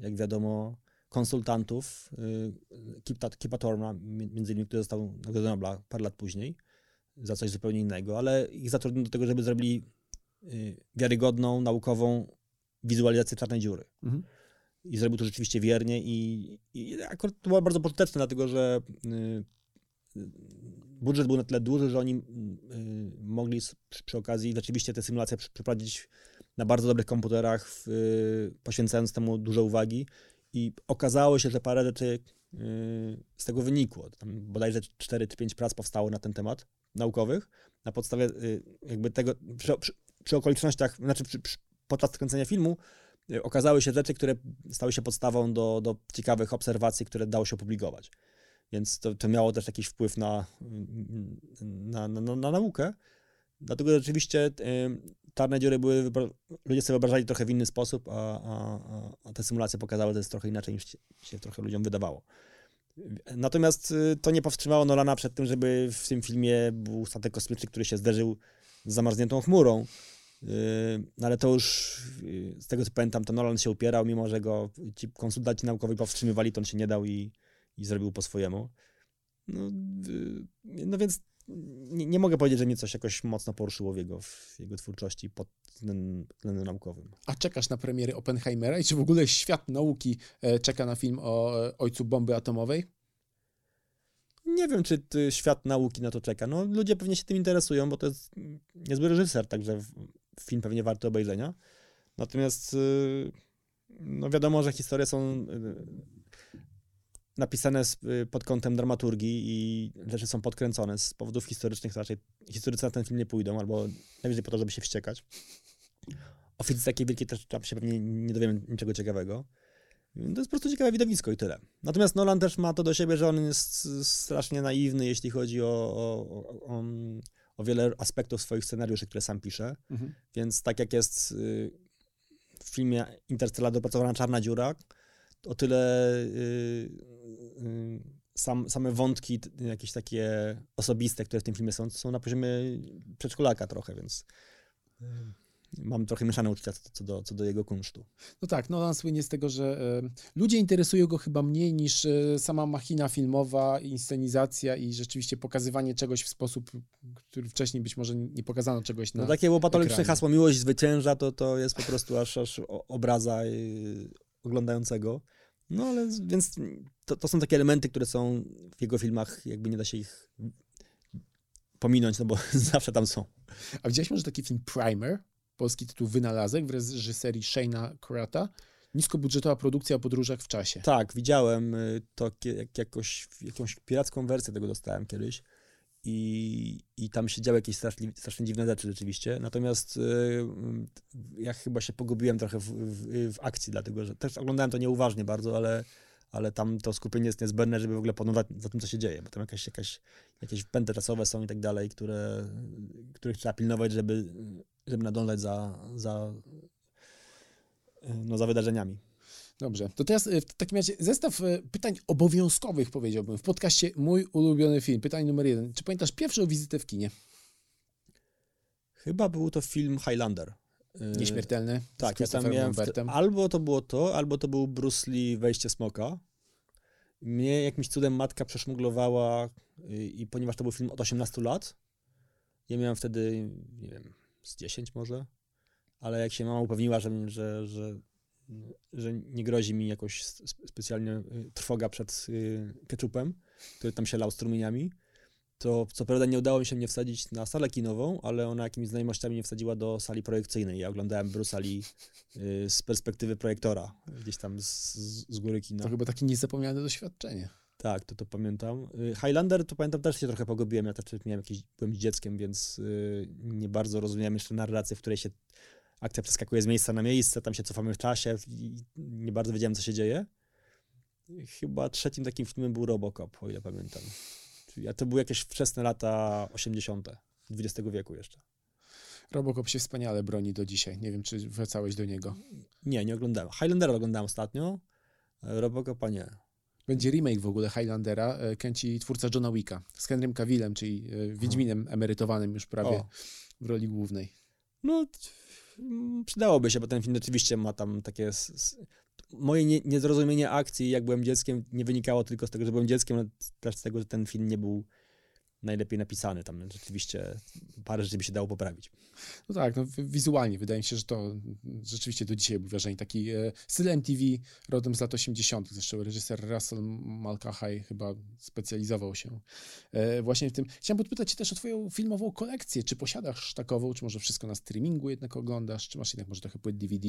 jak wiadomo, konsultantów, y, Kipa, Torma, między innymi, który został nagrodzony Nobla parę lat później, za coś zupełnie innego, ale ich zatrudnił do tego, żeby zrobili y, wiarygodną, naukową wizualizację czarnej dziury. Mhm. I zrobił to rzeczywiście wiernie i, i akurat to było bardzo pożyteczne, dlatego że y, budżet był na tyle duży, że oni mogli przy okazji rzeczywiście te symulacje przeprowadzić na bardzo dobrych komputerach, w, y, poświęcając temu dużo uwagi i okazało się, że parę rzeczy y, z tego wynikło. Tam bodajże 4 czy 5 prac powstało na ten temat naukowych. Na podstawie y, jakby tego, przy, przy, przy okolicznościach, znaczy przy, przy, podczas kręcenia filmu okazały się rzeczy, które stały się podstawą do, do ciekawych obserwacji, które dało się opublikować. Więc to, to miało też jakiś wpływ na, na, na, na naukę. Dlatego rzeczywiście czarne dziury były, ludzie sobie wyobrażali trochę w inny sposób, a, a, a te symulacje pokazały, że to jest trochę inaczej niż się, trochę ludziom wydawało. Natomiast y, to nie powstrzymało Nolana przed tym, żeby w tym filmie był statek kosmiczny, który się zderzył z zamarzniętą chmurą. Y, no ale to już y, z tego co pamiętam, to Nolan się upierał, mimo że go ci konsultanci naukowi powstrzymywali, to on się nie dał i, i zrobił po swojemu. No, no więc nie, nie, mogę powiedzieć, że mnie coś jakoś mocno poruszyło w jego, w jego twórczości pod względem, naukowym. A czekasz na premiery Oppenheimera i czy w ogóle świat nauki e, czeka na film o e, ojcu bomby atomowej? Nie wiem, czy świat nauki na to czeka. No, ludzie pewnie się tym interesują, bo to jest niezły reżyser, także film pewnie warty obejrzenia. Natomiast y, no wiadomo, że historie są y, napisane y, pod kątem dramaturgii i rzeczy są podkręcone z powodów historycznych, raczej historycy na ten film nie pójdą, albo najwyżej po to, żeby się wściekać. O fizyce takiej wielkiej też się pewnie nie dowiemy niczego ciekawego. To jest po prostu ciekawe widowisko i tyle. Natomiast Nolan też ma to do siebie, że on jest strasznie naiwny, jeśli chodzi o, o, o, o wiele aspektów swoich scenariuszy, które sam pisze. Mhm. Więc tak jak jest y, w filmie Interstellar dopracowana czarna dziura, o tyle y, sam, same wątki jakieś takie osobiste, które w tym filmie są, są na poziomie przedszkolaka trochę, więc mam trochę mieszane uczucia co, do, co do jego kunsztu. No tak, Nolan słynie z tego, że e, ludzie interesują go chyba mniej niż e, sama machina filmowa, inscenizacja i rzeczywiście pokazywanie czegoś w sposób, który wcześniej być może nie pokazano czegoś na No takie łopatoliczne hasło miłość zwycięża, to, to jest po prostu aż, aż obraza oglądającego. No ale więc to, to są takie elementy, które są w jego filmach, jakby nie da się ich pominąć, no bo zawsze tam są. A widziałeś może taki film Primer? polski tytuł Wynalazek w reżyserii Shane'a Kurata. Niskobudżetowa produkcja o podróżach w czasie. Tak, widziałem y, to jak, jakoś, jakąś piracką wersję tego dostałem kiedyś i, i tam się działy jakieś strasznie, strasznie dziwne rzeczy rzeczywiście. Natomiast y, ja chyba się pogubiłem trochę w, w, w, akcji, dlatego że też oglądałem to nieuważnie bardzo, ale, ale tam to skupienie jest niezbędne, żeby w ogóle panować za tym, co się dzieje, bo tam jakaś, jakaś, jakieś pędy czasowe są i tak dalej, które, których trzeba pilnować, żeby żeby nadążać za, za, no, za wydarzeniami. Dobrze, to teraz e, w takim razie zestaw e, pytań obowiązkowych, powiedziałbym, w podcaście Mój ulubiony film. Pytanie numer jeden. Czy pamiętasz pierwszą wizytę w kinie? Chyba był to film Highlander. E, Nieśmiertelny? Tak, ja tam miałem albo to było to, albo to był Bruce Lee Wejście Smoka. Mnie jakimś cudem matka przeszmuglowała i ponieważ to był film od 18 lat, ja miałem wtedy, nie wiem, z 10 może, ale jak się mama upewniła, że, że, że, że nie grozi mi jakoś specjalnie y, trwoga przed y, ketchupem, który tam się lał strumieniami, to co prawda nie udało mi się mnie wsadzić na salę kinową, ale ona jakimiś znajomościami mnie wsadziła do sali projekcyjnej. Ja oglądałem Bruce'a Lee y, z perspektywy projektora, gdzieś tam z, z góry kina. To chyba takie niezapomniane doświadczenie. Tak, to to pamiętam. Highlander to pamiętam też się trochę pogubiłem. Ja też miałem jakieś, byłem dzieckiem, więc nie bardzo rozumiałem jeszcze narrację, w której się akcja przeskakuje z miejsca na miejsce, tam się cofamy w czasie i nie bardzo wiedziałem, co się dzieje. Chyba trzecim takim filmem był Robocop, o ile pamiętam. Czyli, a to były jakieś wczesne lata 80. XX wieku jeszcze. Robocop się wspaniale broni do dzisiaj. Nie wiem, czy wracałeś do niego. Nie, nie oglądałem. Highlandera oglądałem ostatnio, Robocopa nie. Będzie remake w ogóle Highlandera, e, kręci twórca Johna Wicka z Henrym Cavillem, czyli e, Wiedźminem emerytowanym już prawie o. w roli głównej. No, przydałoby się, bo ten film rzeczywiście ma tam takie... Moje nie, niezrozumienie akcji, jak byłem dzieckiem, nie wynikało tylko z tego, że byłem dzieckiem, ale też z tego, że ten film nie był najlepiej napisany. Tam rzeczywiście parę rzeczy by się dało poprawić. No tak, no, wizualnie wydaje mi się, że to rzeczywiście do dzisiaj był wrażenie. Taki e, styl MTV rodem z lat 80. Zresztą reżyser Russell Malkahaj chyba specjalizował się e, właśnie w tym. Chciałem podpytać cię też o twoją filmową kolekcję. Czy posiadasz takową, czy może wszystko na streamingu jednak oglądasz, czy masz jednak może trochę płyt DVD?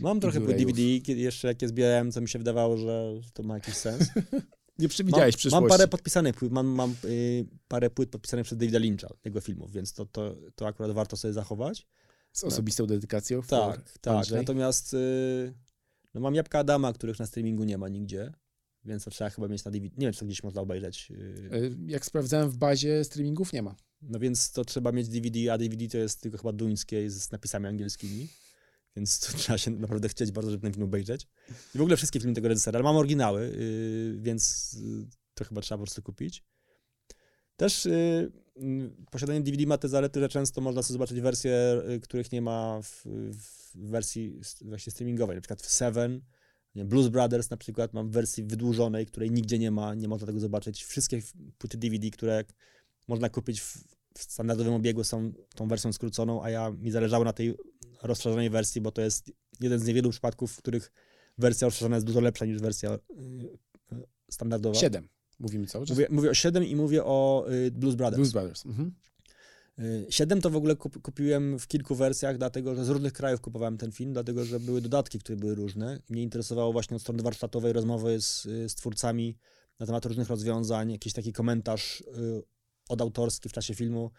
Mam trochę płyt DVD, jeszcze jak je zbierałem, co mi się wydawało, że to ma jakiś sens. Nie przewidziałeś mam, przyszłości. Mam parę podpisanych płyt, mam, mam y, parę płyt podpisanych przez Davida Lyncha, jego filmów, więc to, to, to akurat warto sobie zachować. Z osobistą dedykacją? Tak, tak. Andrzej. Natomiast y, no mam Jabłka Adama, których na streamingu nie ma nigdzie, więc to trzeba chyba mieć na DVD. Nie wiem, czy to gdzieś można obejrzeć. Y. Jak sprawdzałem w bazie streamingów, nie ma. No więc to trzeba mieć DVD, a DVD to jest tylko chyba duńskie z napisami angielskimi. Więc to trzeba się naprawdę chcieć bardzo, żeby ten film obejrzeć. I w ogóle wszystkie filmy tego reżysera, ale mam oryginały, yy, więc yy, to chyba trzeba po prostu kupić. Też yy, posiadanie DVD ma te zalety, że często można sobie zobaczyć wersje, y, których nie ma w, w wersji właśnie streamingowej. Na przykład w Seven, nie, Blues Brothers na przykład mam w wersji wydłużonej, której nigdzie nie ma, nie można tego zobaczyć. Wszystkie płyty DVD, które można kupić w, w standardowym obiegu są tą wersją skróconą, a ja mi zależało na tej rozszerzonej wersji, bo to jest jeden z niewielu przypadków, w których wersja rozszerzona jest dużo lepsza niż wersja y, y, standardowa. 7 mówimy cały czas. Mówię, mówię o 7 i mówię o y, Blues Brothers. Blues Brothers. Mhm. 7 to w ogóle kupiłem w kilku wersjach, dlatego że z różnych krajów kupowałem ten film, dlatego że były dodatki, które były różne. Mnie interesowało właśnie od strony warsztatowej rozmowy z, z twórcami na temat różnych rozwiązań, jakiś taki komentarz odautorski w czasie filmu.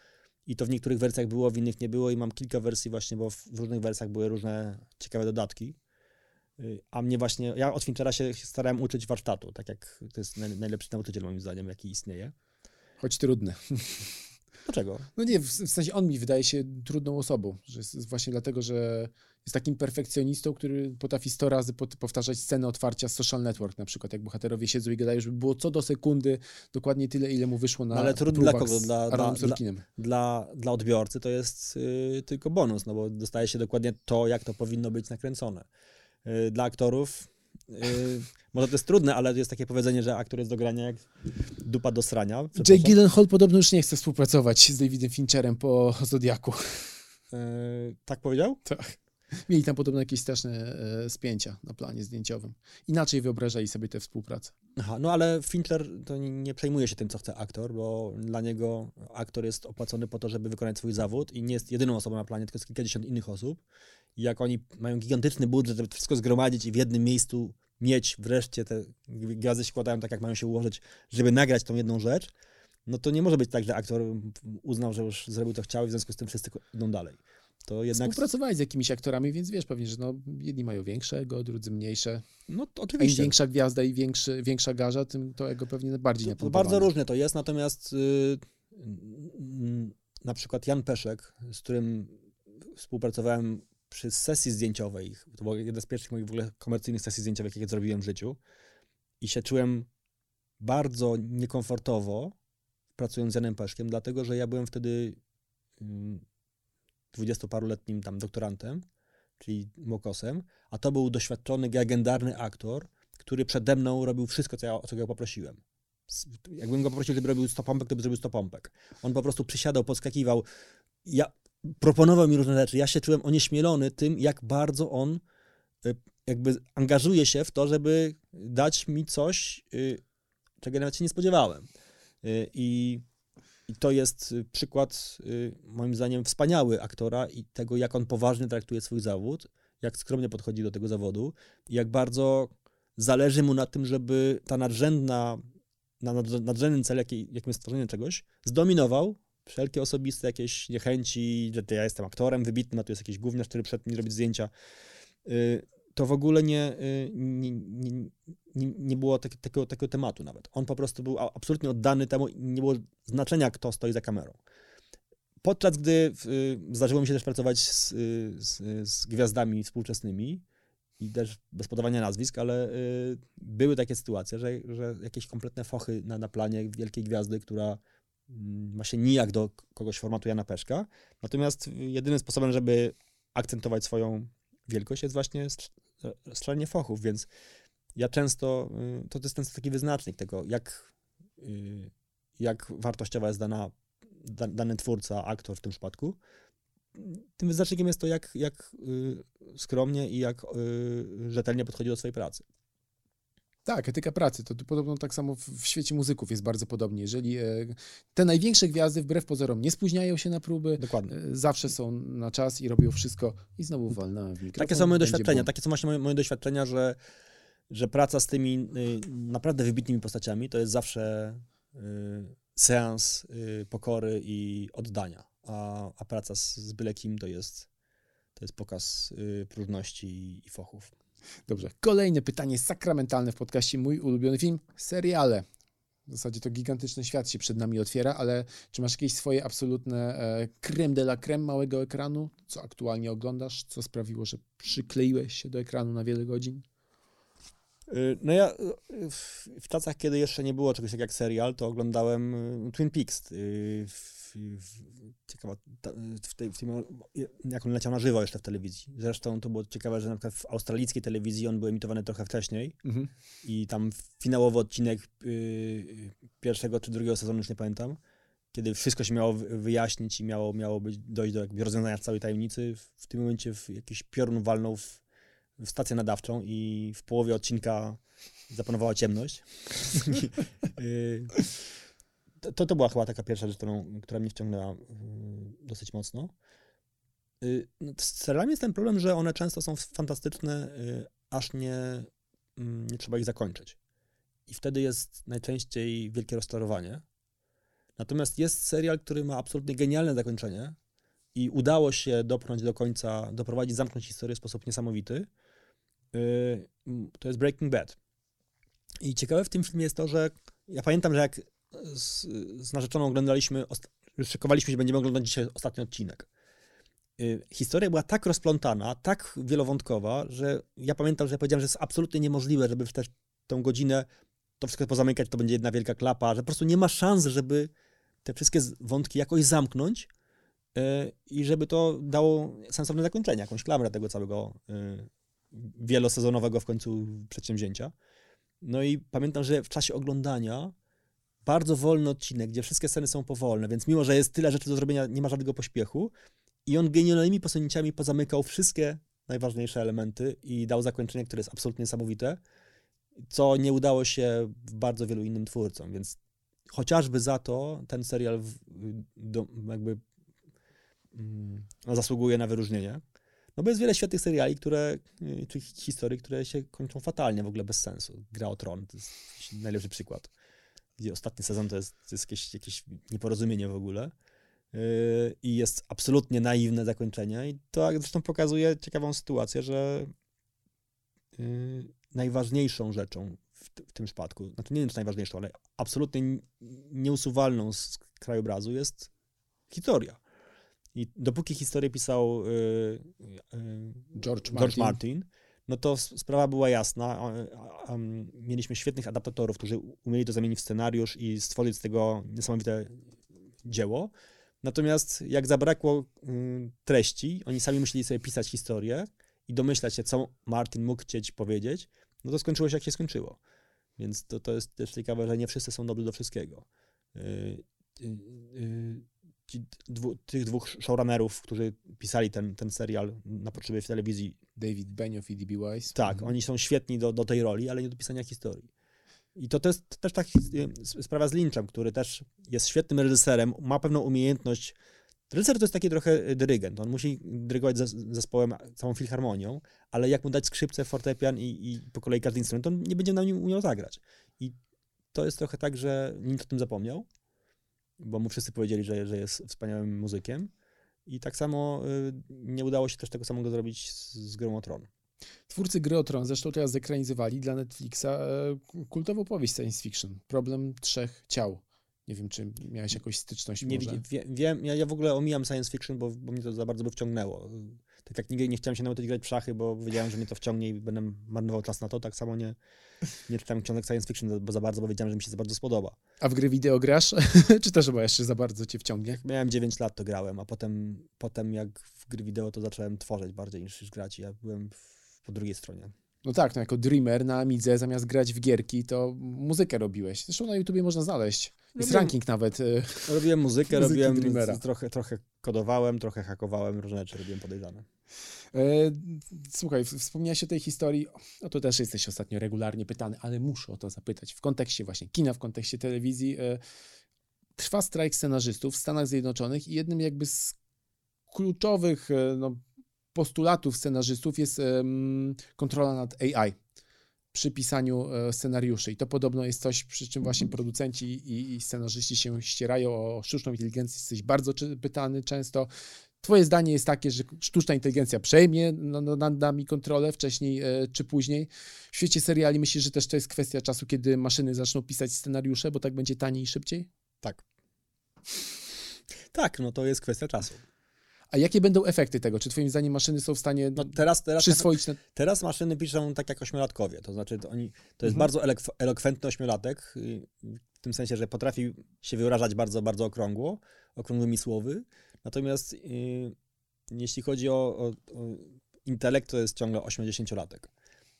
I to w niektórych wersjach było, w innych nie było i mam kilka wersji właśnie, bo w różnych wersjach były różne ciekawe dodatki. Y, A mnie właśnie, ja od Finchera się starałem uczyć warsztatu, tak jak to jest naj, najlepszy nauczyciel moim zdaniem, jaki istnieje. Choć trudne. Dlaczego? No nie, w, w sensie on mi wydaje się trudną osobą, że jest właśnie dlatego, że jest takim perfekcjonistą, który potrafi 100 razy powtarzać scenę otwarcia Social Network na przykład, jak bohaterowie siedzą i gadają, żeby było co do sekundy dokładnie tyle, ile mu wyszło na No ale trudno dla kogo? Dla- dla- dla-. Dla, odbiorcy to jest y, tylko bonus, no bo dostaje się dokładnie to, jak to powinno być nakręcone. Y, dla aktorów y, może to jest trudne, ale jest takie powiedzenie, że aktor jest do grania jak dupa do srania. Jake. Gyllenhaal podobno już nie chce współpracować z Davidem Fincherem po Zodiaku. Y, tak powiedział? Mieli tam podobno jakieś straszne e, spięcia na planie zdjęciowym. Inaczej wyobrażali sobie tę współpracę. Aha, no ale Fincher to nie- przejmuje się tym, co chce aktor, bo dla niego aktor jest opłacony po to, żeby wykonać swój zawód i nie jest jedyną osobą na planie, tylko jest kilkadziesiąt innych osób. I jak oni mają gigantyczny budżet, żeby wszystko zgromadzić i w jednym miejscu mieć wreszcie te gwiazdy się składają tak, jak mają się ułożyć, żeby nagrać tą jedną rzecz, no to nie może być tak, że aktor uznał, że już zrobił to chciał i w związku z tym wszyscy idą dalej. To jednak, Współpracowali z jakimiś aktorami, więc wiesz pewnie, że no, jedni mają większe ego, drudzy mniejsze. no to A im oczywiście. większa gwiazda i większy, większa garza, tym to ego pewnie bardziej To, to bardzo różne to jest, natomiast y, mm, na przykład Jan Peszek, z którym współpracowałem przy sesji zdjęciowej, to była jedna z pierwszych moich w ogóle komercyjnych sesji zdjęciowych, jakie zrobiłem w życiu i się czułem bardzo niekomfortowo pracując z Janem Peszkiem, dlatego, że ja byłem wtedy dwudziestoparoletnim tam doktorantem, czyli mokosem, a to był doświadczony, legendarny aktor, który przede mną robił wszystko, co ja, o co go poprosiłem. Jakbym go poprosił, żeby robił 100 pompek, to by zrobił 100 pompek. On po prostu przysiadał, podskakiwał. Ja, proponował mi różne rzeczy. Ja się czułem onieśmielony tym, jak bardzo on y, jakby angażuje się w to, żeby dać mi coś, y, czego nawet się nie spodziewałem. Y, I, I to jest y, przykład, y, moim zdaniem, wspaniały aktora i tego, jak on poważnie traktuje swój zawód, jak skromnie podchodzi do tego zawodu jak bardzo zależy mu na tym, żeby ta nadrzędna, na nadrzędny cel, jaki, jakim jest stworzenie czegoś, zdominował wszelkie osobiste jakieś niechęci, że ja jestem aktorem wybitnym, a tu jest jakiś gówniarz, który przed mi robić zdjęcia. To w ogóle nie, y, nie, nie, nie, nie było tak, takiego, takiego tematu nawet. On po prostu był absolutnie oddany temu i nie było znaczenia, kto stoi za kamerą. Podczas gdy y, zdarzyło mi się też pracować z, y, z, z gwiazdami współczesnymi, i też bez podawania nazwisk, ale były takie sytuacje, że, że jakieś kompletne fochy na, na planie wielkiej gwiazdy, która mm, ma się nijak do kogoś formatu Jana Peszka. Natomiast jedynym sposobem, żeby akcentować swoją wielkość jest właśnie strzelanie fochów, więc ja często, y, to jest ten taki wyznacznik tego, jak, y, jak wartościowa jest dana, da, dany twórca, aktor w tym przypadku. Tym wyznacznikiem jest to, jak, jak y, skromnie i jak rzetelnie podchodzi do swojej pracy. Tak, etyka pracy. To, to podobno tak samo w, w świecie muzyków jest bardzo podobnie. Jeżeli e, te największe gwiazdy wbrew pozorom nie spóźniają się na próby, Dokładnie. e, zawsze są na czas i robią wszystko i znowu walnąłem w mikrofon. Takie są moje doświadczenia, takie są właśnie moje, moje doświadczenia, że, że praca z tymi y, naprawdę wybitnymi postaciami to jest zawsze y, seans y, pokory i oddania, a, a praca z, z byle kim to jest, to jest pokaz y, próżności i, i fochów. Dobrze. Kolejne pytanie sakramentalne w podcaście Mój ulubiony film. Seriale. W zasadzie to gigantyczny świat się przed nami otwiera, ale czy masz jakieś swoje absolutne e, creme de la creme małego ekranu? Co aktualnie oglądasz? Co sprawiło, że przykleiłeś się do ekranu na wiele godzin? Y, No ja y, w, w czasach, kiedy jeszcze nie było czegoś takiego jak serial, to oglądałem y, Twin Peaks. W, w, ciekawa, w, tej, w tym, jak on leciał na żywo jeszcze w telewizji. Zresztą to było ciekawe, że na przykład w australijskiej telewizji on był emitowany trochę wcześniej Mhm. i tam finałowy odcinek y, pierwszego czy drugiego sezonu, już nie pamiętam, kiedy wszystko się miało wy- wyjaśnić i miało, miało być, dojść do jakby rozwiązania całej tajemnicy, w, w tym momencie w jakiś piorun walnął w, w stację nadawczą i w połowie odcinka zapanowała ciemność. Y, to, to była chyba taka pierwsza rzecz, którą, która mnie wciągnęła y, dosyć mocno. Y, no, Z serialami jest ten problem, że one często są fantastyczne, aż nie, mm, nie trzeba ich zakończyć. I wtedy jest najczęściej wielkie rozczarowanie. Natomiast jest serial, który ma absolutnie genialne zakończenie i udało się dopchnąć do końca, doprowadzić, zamknąć historię w sposób niesamowity. Y, to jest Breaking Bad. I ciekawe w tym filmie jest to, że ja pamiętam, że jak z, z narzeczoną oglądaliśmy, szykowaliśmy się, będziemy oglądać dzisiaj ostatni odcinek. Y, historia była tak rozplątana, tak wielowątkowa, że ja pamiętam, że powiedziałem, że jest absolutnie niemożliwe, żeby w tę tą godzinę to wszystko pozamykać, to będzie jedna wielka klapa, że po prostu nie ma szans, żeby te wszystkie wątki jakoś zamknąć y, i żeby to dało sensowne zakończenie, jakąś klamrę tego całego wielosezonowego w końcu przedsięwzięcia. No i pamiętam, że w czasie oglądania bardzo wolny odcinek, gdzie wszystkie sceny są powolne, więc mimo, że jest tyle rzeczy do zrobienia, nie ma żadnego pośpiechu. I on genialnymi posunięciami pozamykał wszystkie najważniejsze elementy i dał zakończenie, które jest absolutnie niesamowite, co nie udało się bardzo wielu innym twórcom, więc chociażby za to ten serial w, do, jakby mm, zasługuje na wyróżnienie. No bo jest wiele świetnych seriali, które, y, czy historii, które się kończą fatalnie, w ogóle bez sensu. Gra o Tron to jest najlepszy przykład gdzie ostatni sezon to jest, to jest jakieś, jakieś nieporozumienie w ogóle. Yy, I jest absolutnie naiwne zakończenie. I to zresztą pokazuje ciekawą sytuację, że yy, najważniejszą rzeczą w, w, tym przypadku, znaczy nie wiem czy najważniejszą, ale absolutnie nieusuwalną z krajobrazu jest historia. I dopóki historię pisał yy, George, George Martin, Martin no to sprawa była jasna. Mieliśmy świetnych adaptatorów, którzy umieli to zamienić w scenariusz i stworzyć z tego niesamowite dzieło. Natomiast jak zabrakło mm, treści, oni sami musieli sobie pisać historię i domyślać się, co Martin mógł chcieć powiedzieć, no to skończyło się jak się skończyło. Więc to, to jest też ciekawe, że nie wszyscy są dobrzy do wszystkiego. Y, y, y, dwu, tych dwóch showrunnerów, którzy pisali ten, ten serial na potrzeby w telewizji. David Benioff i D.B. Wise. Tak, mhm. oni są świetni do, do tej roli, ale nie do pisania historii. I to, to jest też tak sprawa z Lynchem, który też jest świetnym reżyserem, ma pewną umiejętność. Reżyser to jest taki trochę dyrygent. On musi dyrygować zespołem, całą filharmonią, ale jak mu dać skrzypce, fortepian i, i po kolei każdy instrument, to on nie będzie na nim umiał zagrać. I to jest trochę tak, że Lynch o tym zapomniał bo mu wszyscy powiedzieli, że, że jest wspaniałym muzykiem. I tak samo y, nie udało się też tego samego zrobić z, z Grą o Tron. Twórcy Gry o Tron zresztą teraz zekranizowali dla Netflixa e, kultową powieść science fiction. Problem trzech ciał. Nie wiem, czy miałeś jakąś styczność nie, może? Wie, wiem, ja, ja w ogóle omijam science fiction, bo, bo mnie to za bardzo by wciągnęło. Tak jak nigdy nie chciałem się nauczyć grać w szachy, bo wiedziałem, że mnie to wciągnie i będę marnował czas na to, tak samo nie, nie czytałem książek science fiction, bo za bardzo, bo wiedziałem, że mi się za bardzo spodoba. A w gry wideo grasz? Czy też chyba jeszcze za bardzo cię wciągnie? Jak miałem 9 lat, to grałem, a potem, potem jak w gry wideo, to zacząłem tworzyć bardziej niż grać. Ja byłem po drugiej stronie. No tak, no jako dreamer na Amidze zamiast grać w gierki, to muzykę robiłeś. Zresztą na YouTubie można znaleźć. Jest robiłem, ranking nawet. Y, robiłem muzykę, robiłem dreamera. trochę, trochę kodowałem, trochę hakowałem, różne rzeczy robiłem podejrzane. E, słuchaj, wspomniałeś o tej historii, o to też jesteś ostatnio regularnie pytany, ale muszę o to zapytać. W kontekście właśnie kina, w kontekście telewizji, e, trwa strajk scenarzystów w Stanach Zjednoczonych i jednym jakby z kluczowych e, no, postulatów scenarzystów jest kontrola nad AI przy pisaniu scenariuszy. I to podobno jest coś, przy czym właśnie producenci i, scenarzyści się ścierają o sztuczną inteligencję. Jesteś bardzo pytany często. Twoje zdanie jest takie, że sztuczna inteligencja przejmie nad nami kontrolę wcześniej e, czy później. W świecie seriali myślisz, że też to jest kwestia czasu, kiedy maszyny zaczną pisać scenariusze, bo tak będzie taniej i szybciej? Tak. Tak, no to jest kwestia czasu. A jakie będą efekty tego? Czy twoim zdaniem maszyny są w stanie no teraz, teraz, przyswoić? Na... Teraz maszyny piszą tak jak ośmiolatkowie, to znaczy to, oni, to jest mhm. bardzo elokwentny ośmiolatek, w tym sensie, że potrafi się wyrażać bardzo, bardzo okrągło, okrągłymi słowy, Natomiast yy, jeśli chodzi o, o, o, intelekt, to jest ciągle 80-latek.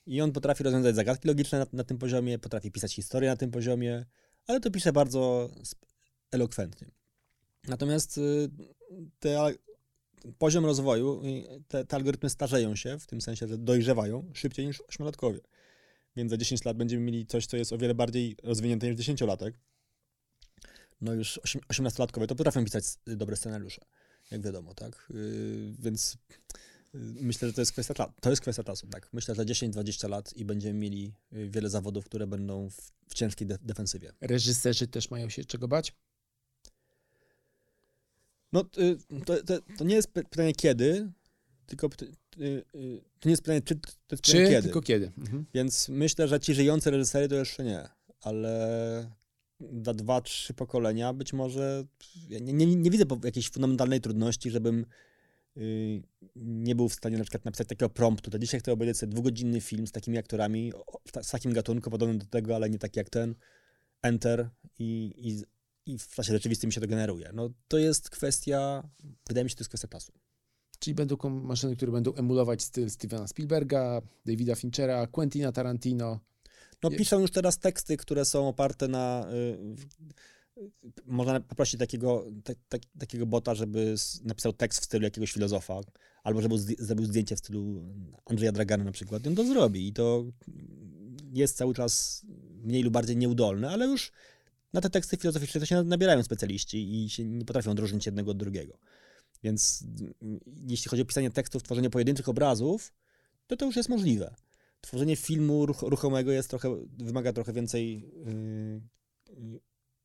I on potrafi rozwiązać zagadki logiczne na, na, tym poziomie, potrafi pisać historię na tym poziomie, ale to pisze bardzo elokwentnie. Natomiast yy, te, poziom rozwoju, te, te, algorytmy starzeją się, w tym sensie, że dojrzewają szybciej niż ośmiolatkowie. Więc za 10 lat będziemy mieli coś, co jest o wiele bardziej rozwinięte niż 10-latek no już 18-latkowie to potrafią pisać dobre scenariusze, jak wiadomo, tak? Yy, więc yy, myślę, że to jest kwestia, to jest kwestia czasu, tak? Myślę, że 10-20 lat i będziemy mieli yy, wiele zawodów, które będą w, w ciężkiej de defensywie. Reżyserzy też mają się czego bać? No, to, to, to, nie jest pytanie kiedy, tylko to nie jest pytanie, czy to jest Czy, pytanie kiedy. tylko kiedy. Mhm. Więc myślę, że ci żyjący reżyserzy to jeszcze nie, ale za dwa, trzy pokolenia być może ja nie, nie, nie widzę jakiejś fundamentalnej trudności, żebym y, nie był w stanie na przykład napisać takiego promptu. To dzisiaj chcę obejrzeć sobie dwugodzinny film z takimi aktorami, o- ta- z takim gatunkiem podobnym do tego, ale nie tak jak ten, enter i, i, i w czasie rzeczywistym się to generuje. No to jest kwestia, wydaje mi się, to jest kwestia czasu. Czyli będą maszyny, które będą emulować styl Stevena Spielberga, Davida Finchera, Quentina Tarantino. No piszą już teraz teksty, które są oparte na... Y, y, można poprosić takiego, te, tak- takiego bota, żeby napisał tekst w stylu jakiegoś filozofa, albo żeby zrobił zdjęcie w stylu Andrzeja Dragana na przykład. I on to zrobi i to jest cały czas mniej lub bardziej nieudolne, ale już na te teksty filozoficzne to się nabierają specjaliści i się nie potrafią odróżnić jednego od drugiego. Więc mm, jeśli chodzi o pisanie tekstów, tworzenie pojedynczych obrazów, to to już jest możliwe. Tworzenie filmu ruch, ruchomego jest trochę, wymaga trochę więcej yy,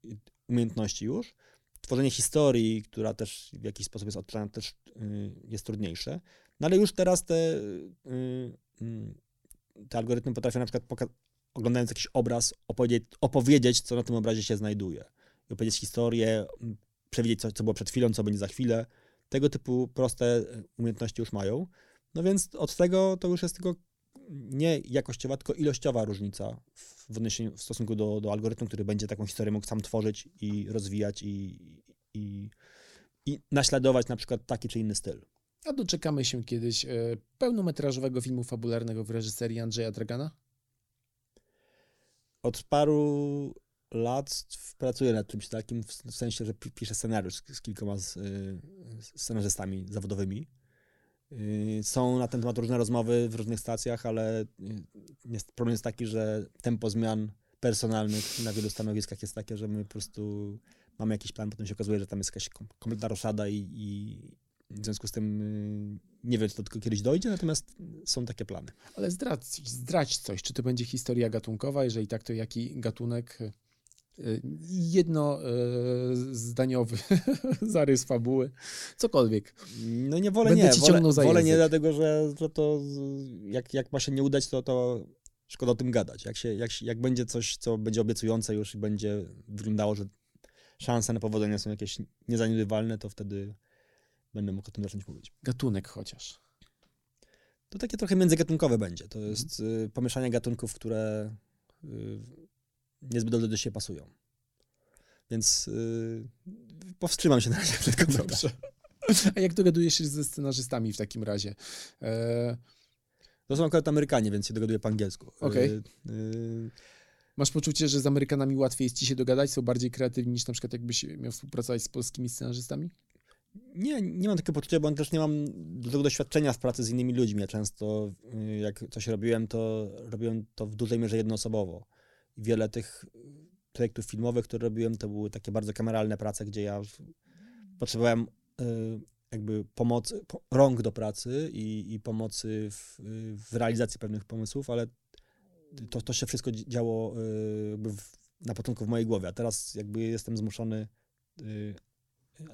yy, umiejętności już. Tworzenie historii, która też w jakiś sposób jest odczytana, też yy, jest trudniejsze. No ale już teraz te, yy, yy, te algorytmy potrafią na przykład oglądając jakiś obraz opowiedzieć, opowiedzieć, co na tym obrazie się znajduje. I opowiedzieć historię, przewidzieć, co, co było przed chwilą, co będzie za chwilę. Tego typu proste y, umiejętności już mają. No więc od tego to już jest tylko nie jakościowa, tylko ilościowa różnica w, odniesieniu, w stosunku do, do algorytmu, który będzie taką historię mógł sam tworzyć i rozwijać i, i, i naśladować na przykład taki czy inny styl. A doczekamy się kiedyś e, pełnometrażowego filmu fabularnego w reżyserii Andrzeja Dragana? Od paru lat pracuję nad czymś takim, w sensie, że pi- piszę scenariusz z, z kilkoma z, y, scenarzystami zawodowymi. Y, Są na ten temat różne rozmowy w różnych stacjach, ale y, jest, problem jest taki, że tempo zmian personalnych na wielu stanowiskach jest takie, że my po prostu mamy jakiś plan, potem się okazuje, że tam jest jakaś kom- kompletna roszada i, i w związku z tym y, nie wiem, czy to tylko kiedyś dojdzie, natomiast są takie plany. Ale zdradź, zdradź coś. Czy to będzie historia gatunkowa? Jeżeli tak, to jaki gatunek? E, Jedno e, zdaniowy zarys fabuły. Cokolwiek. No nie wolę Będę nie, ci wolę, za wolę nie dlatego, że, to jak, jak ma się nie udać, to, to szkoda o tym gadać. Jak, się, jak, jak będzie coś, co będzie obiecujące już i będzie wyglądało, że szanse na powodzenie są jakieś niezaniedbywalne, to wtedy będę mógł o tym zacząć mówić. Gatunek chociaż. To takie trochę międzygatunkowe będzie. To jest y, pomieszanie gatunków, które y, niezbyt dobrze do siebie pasują. Więc y, powstrzymam się na razie przed komentarzem. A jak dogadujesz się ze scenarzystami w takim razie? E, To są akurat Amerykanie, więc się dogaduję po angielsku. Y, y, masz poczucie, że z Amerykanami łatwiej jest ci się dogadać? Są bardziej kreatywni niż na przykład jakbyś miał współpracować z polskimi scenarzystami? Nie, nie mam takiego poczucia, bo też nie mam dużego doświadczenia w pracy z innymi ludźmi. Ja często, y, jak coś robiłem, to robiłem to w dużej mierze jednoosobowo. Wiele tych projektów filmowych, które robiłem, to były takie bardzo kameralne prace, gdzie ja potrzebowałem y, jakby pomocy, po, rąk do pracy i, i pomocy w, w realizacji pewnych pomysłów, ale to, to się wszystko dzi- działo y, jakby w, na początku w mojej głowie, a teraz jakby jestem zmuszony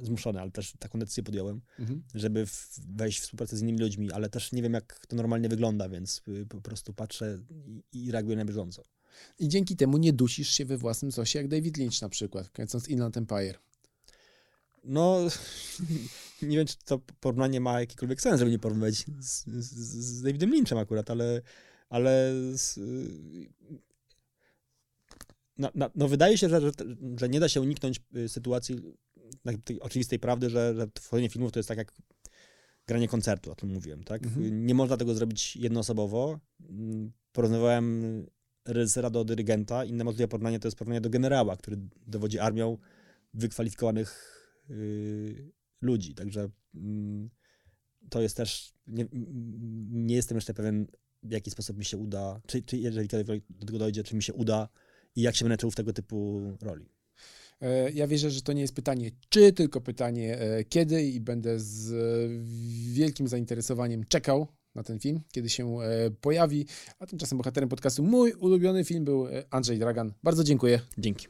zmuszony, ale też taką decyzję podjąłem, Mhm. żeby w, wejść w współpracę z innymi ludźmi, ale też nie wiem, jak to normalnie wygląda, więc y, po prostu patrzę i, i reaguję na bieżąco. I dzięki temu nie dusisz się we własnym sosie, jak David Lynch na przykład, kręcąc Inland Empire. No, nie wiem, czy to porównanie ma jakikolwiek sens, żeby nie porównywać z, z, z Davidem Lynchem akurat, ale, ale z, no, no, no wydaje się, że, że, że nie da się uniknąć y, sytuacji tej oczywistej prawdy, że, że tworzenie filmów to jest tak jak granie koncertu, o tym mówiłem, tak? Mhm. Nie można tego zrobić jednoosobowo. Mm, Porównywałem reżysera do dyrygenta. Inne możliwe porównanie to jest porównanie do generała, który dowodzi armią wykwalifikowanych y, ludzi. Także mm, to jest też, nie, nie jestem jeszcze pewien, w jaki sposób mi się uda, czy, czy jeżeli do tego dojdzie, czy mi się uda i jak się będę czuł w tego typu roli. E, Ja wierzę, że to nie jest pytanie czy, tylko pytanie e, kiedy i będę z e, wielkim zainteresowaniem czekał na ten film, kiedy się pojawi. A tymczasem bohaterem podcastu mój ulubiony film był Andrzej Dragan. Bardzo dziękuję. Dzięki.